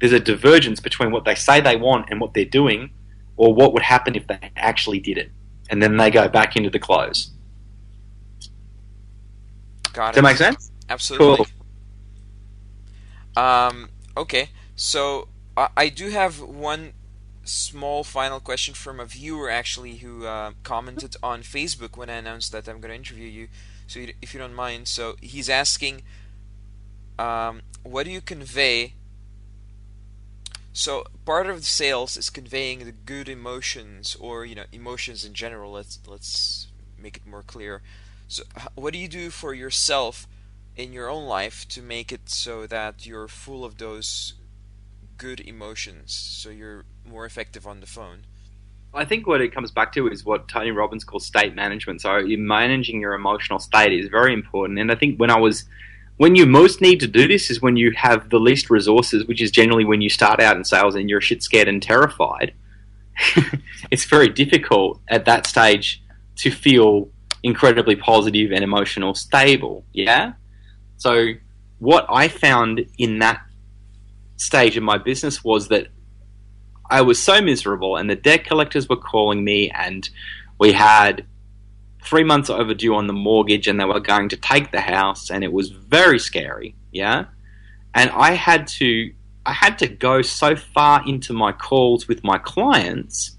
there's a divergence between what they say they want and what they're doing, or what would happen if they actually did it. And then they go back into the close. Got Does that make sense? Absolutely. Cool. Um, okay, so I, I do have one small final question from a viewer actually who uh, commented on Facebook when I announced that I'm going to interview you. So if you don't mind, so he's asking, um, what do you convey? So part of the sales is conveying the good emotions, or you know, emotions in general. Let's let's make it more clear. So what do you do for yourself in your own life to make it so that you're full of those good emotions, so you're more effective on the phone? I think what it comes back to is what Tony Robbins calls state management. So managing your emotional state is very important. And I think when I was when you most need to do this is when you have the least resources, which is generally when you start out in sales and you're shit scared and terrified. it's very difficult at that stage to feel incredibly positive and emotional stable. Yeah. So what I found in that stage of my business was that I was so miserable, and the debt collectors were calling me, and we had three months overdue on the mortgage, and they were going to take the house, and it was very scary. Yeah, and I had to I had to go so far into my calls with my clients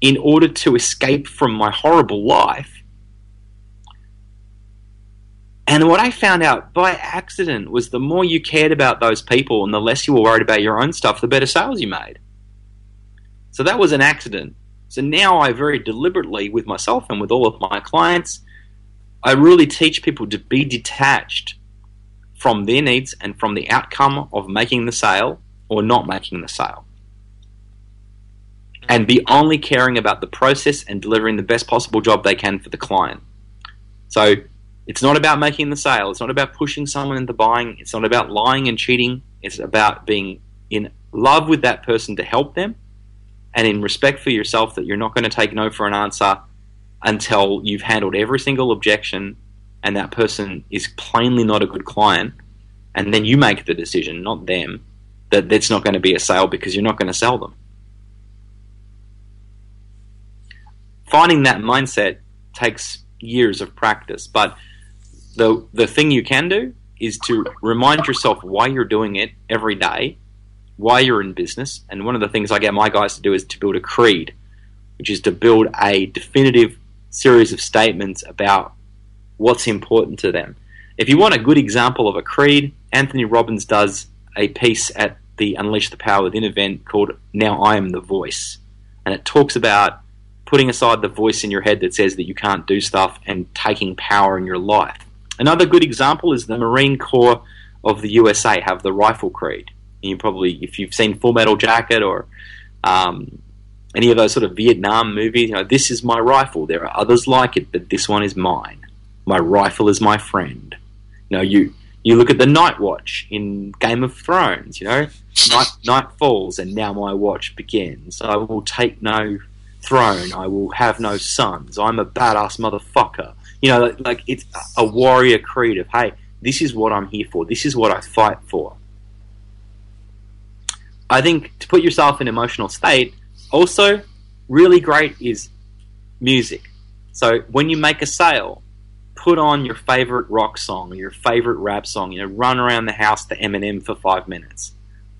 in order to escape from my horrible life. And what I found out by accident was the more you cared about those people and the less you were worried about your own stuff, the better sales you made. So that was an accident. So now I very deliberately, with myself and with all of my clients, I really teach people to be detached from their needs and from the outcome of making the sale or not making the sale. And be only caring about the process and delivering the best possible job they can for the client. So it's not about making the sale. It's not about pushing someone into buying. It's not about lying and cheating. It's about being in love with that person to help them and in respect for yourself that you're not going to take no for an answer until you've handled every single objection and that person is plainly not a good client. And then you make the decision, not them, that it's not going to be a sale because you're not going to sell them. Finding that mindset takes years of practice, but the the thing you can do is to remind yourself why you're doing it every day, why you're in business, and one of the things I get my guys to do is to build a creed, which is to build a definitive series of statements about what's important to them. If you want a good example of a creed, Anthony Robbins does a piece at the Unleash the Power Within event called Now I Am the Voice. And it talks about putting aside the voice in your head that says that you can't do stuff and taking power in your life. Another good example is the Marine Corps of the USA have the Rifle Creed. You probably, if you've seen Full Metal Jacket or um, any of those sort of Vietnam movies, you know, this is my rifle. There are others like it, but this one is mine. My rifle is my friend. You know, you you look at the Night Watch in Game of Thrones. You know, night night falls and now my watch begins. I will take no throne. I will have no sons. I'm a badass motherfucker. You know, like, like it's a warrior creed of hey, this is what I'm here for. This is what I fight for. I think to put yourself in emotional state, also really great is music. So when you make a sale, put on your favorite rock song, or your favorite rap song, you know, run around the house to Eminem for five minutes.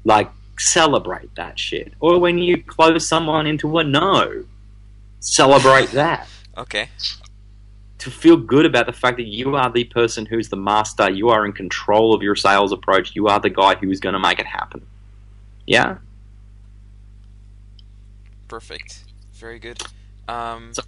Like, celebrate that shit. Or when you close someone into a no, celebrate that. Okay. To feel good about the fact that you are the person who's the master, you are in control of your sales approach, you are the guy who is going to make it happen. Yeah? Perfect. Very good. Um, So-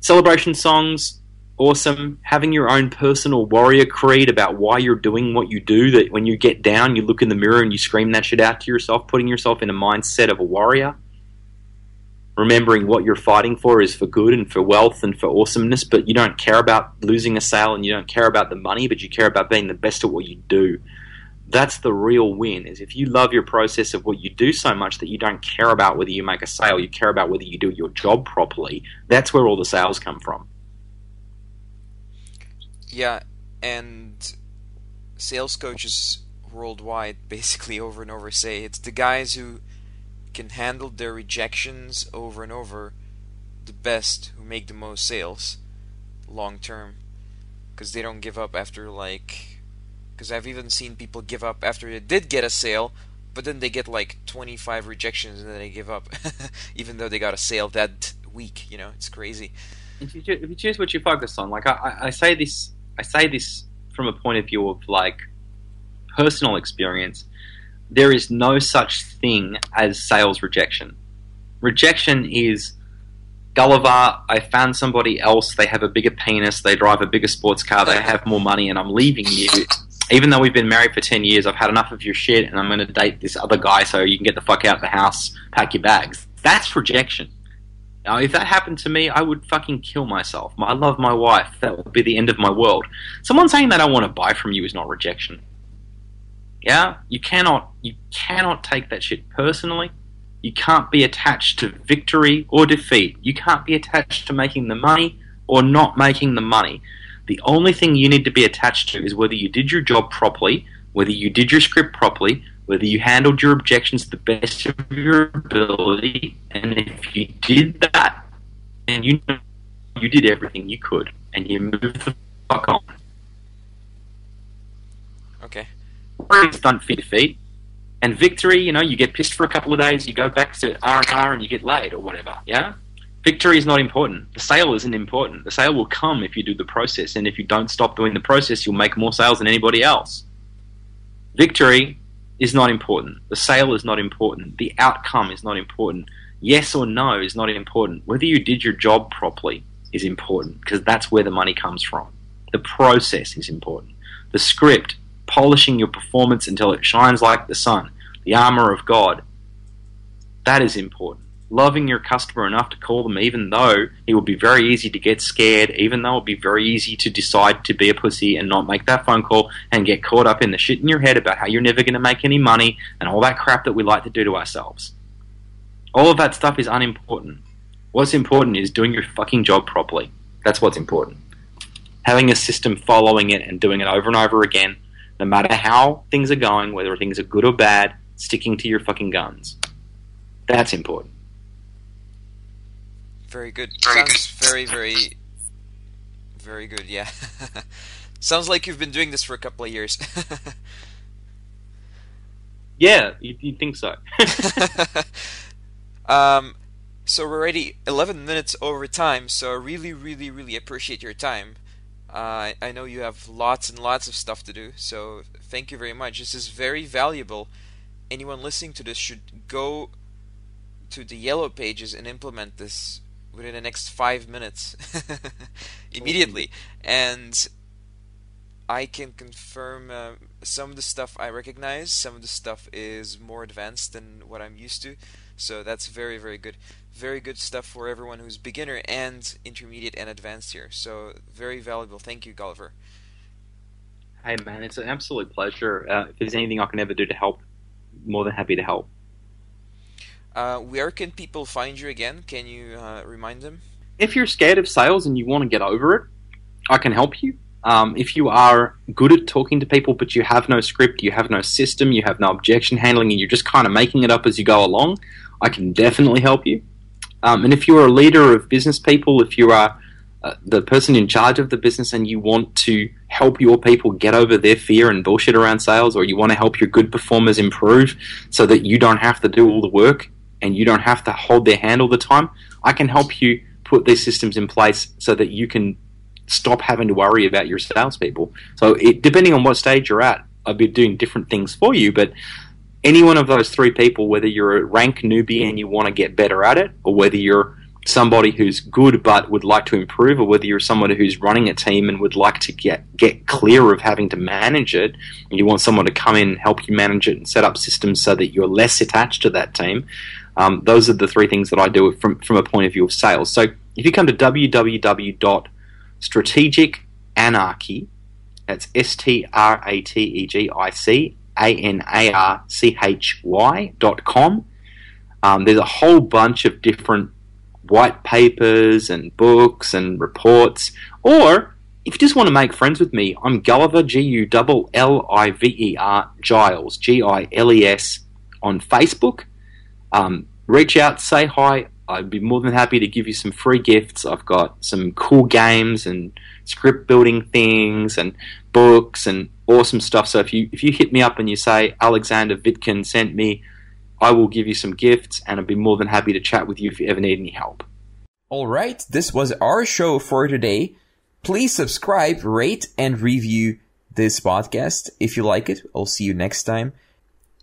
celebration songs awesome having your own personal warrior creed about why you're doing what you do that when you get down you look in the mirror and you scream that shit out to yourself putting yourself in a mindset of a warrior remembering what you're fighting for is for good and for wealth and for awesomeness but you don't care about losing a sale and you don't care about the money but you care about being the best at what you do. That's the real win is if you love your process of what you do so much that you don't care about whether you make a sale you care about whether you do your job properly that's where all the sales come from. Yeah, and sales coaches worldwide basically over and over say it's the guys who can handle their rejections over and over the best who make the most sales long term. Because they don't give up after like because I've even seen people give up after they did get a sale but then they get like 25 rejections and then they give up even though they got a sale that week you know? It's crazy. If you, if you choose what you focus on, like I, I- say this, I say this from a point of view of like personal experience. There is no such thing as sales rejection. Rejection is Gulliver. I found somebody else. They have a bigger penis. They drive a bigger sports car. They have more money, and I'm leaving you. Even though we've been married for ten years, I've had enough of your shit, and I'm going to date this other guy so you can get the fuck out of the house, pack your bags. That's rejection. Now, if that happened to me, I would fucking kill myself. I love my wife. That would be the end of my world. Someone saying that I want to buy from you is not rejection. Yeah, you cannot you cannot take that shit personally. You can't be attached to victory or defeat. You can't be attached to making the money or not making the money. The only thing you need to be attached to is whether you did your job properly, whether you did your script properly, whether you handled your objections to the best of your ability, and if you did that, then you know you did everything you could, and you moved the fuck on. okay Warriors don't fit defeat, and victory. You know, you get pissed for a couple of days, you go back to R and R, and you get laid or whatever. Yeah, victory is not important. The sale isn't important. The sale will come if you do the process, and if you don't stop doing the process, you'll make more sales than anybody else. Victory is not important. The sale is not important. The outcome is not important. Yes or no is not important. Whether you did your job properly is important because that's where the money comes from. The process is important. The script, polishing your performance until it shines like the sun, the armor of God, that is important. Loving your customer enough to call them, even though it would be very easy to get scared, even though it would be very easy to decide to be a pussy and not make that phone call and get caught up in the shit in your head about how you're never going to make any money and all that crap that we like to do to ourselves. All of that stuff is unimportant. What's important is doing your fucking job properly. That's what's important. Having a system, following it, and doing it over and over again, no matter how things are going, whether things are good or bad, sticking to your fucking guns. That's important. Very good. Very Sounds very, very, very good. Yeah. Sounds like you've been doing this for a couple of years. Yeah, you, you'd think so. um, so we're already 11 minutes over time. So I really, really, really appreciate your time. Uh, I know you have lots and lots of stuff to do. So thank you very much. This is very valuable. Anyone listening to this should go to the yellow pages and implement this within the next five minutes immediately and i can confirm uh, some of the stuff i recognize some of the stuff is more advanced than what i'm used to so that's very very good very good stuff for everyone who's beginner and intermediate and advanced here so very valuable thank you Gulliver hey, man, it's an absolute pleasure. Uh, if there's anything I can ever do to help, more than happy to help. uh, where can people find you again can you uh, remind them if you're scared of sales and you want to get over it, I can help you. Um, if you are good at talking to people but you have no script, you have no system, you have no objection handling, and you're just kind of making it up as you go along, I can definitely help you. Um, and if you're a leader of business people, if you are uh, the person in charge of the business and you want to help your people get over their fear and bullshit around sales, or you want to help your good performers improve so that you don't have to do all the work and you don't have to hold their hand all the time, I can help you put these systems in place so that you can stop having to worry about your salespeople. So, it, depending on what stage you're at, I'll be doing different things for you, but any one of those three people, whether you're a rank newbie and you want to get better at it, or whether you're somebody who's good but would like to improve, or whether you're somebody who's running a team and would like to get get clear of having to manage it, and you want someone to come in and help you manage it and set up systems so that you're less attached to that team. Um, those are the three things that I do from from a point of view of sales. So if you come to www.strategicanarchy, that's S T R A T E G I C A N A R C H Y dot com. Um, there's a whole bunch of different white papers and books and reports. Or if you just want to make friends with me, I'm Gulliver, G U L L I V E R Giles, G I L E S, on Facebook. Um, reach out, say hi. I'd be more than happy to give you some free gifts. I've got some cool games and script building things and books and awesome stuff. So if you if you hit me up and you say Alexander Vitkin sent me I will give you some gifts and I'd be more than happy to chat with you if you ever need any help. All right, this was our show for today. Please subscribe, rate, and review this podcast if you like it. I'll see you next time.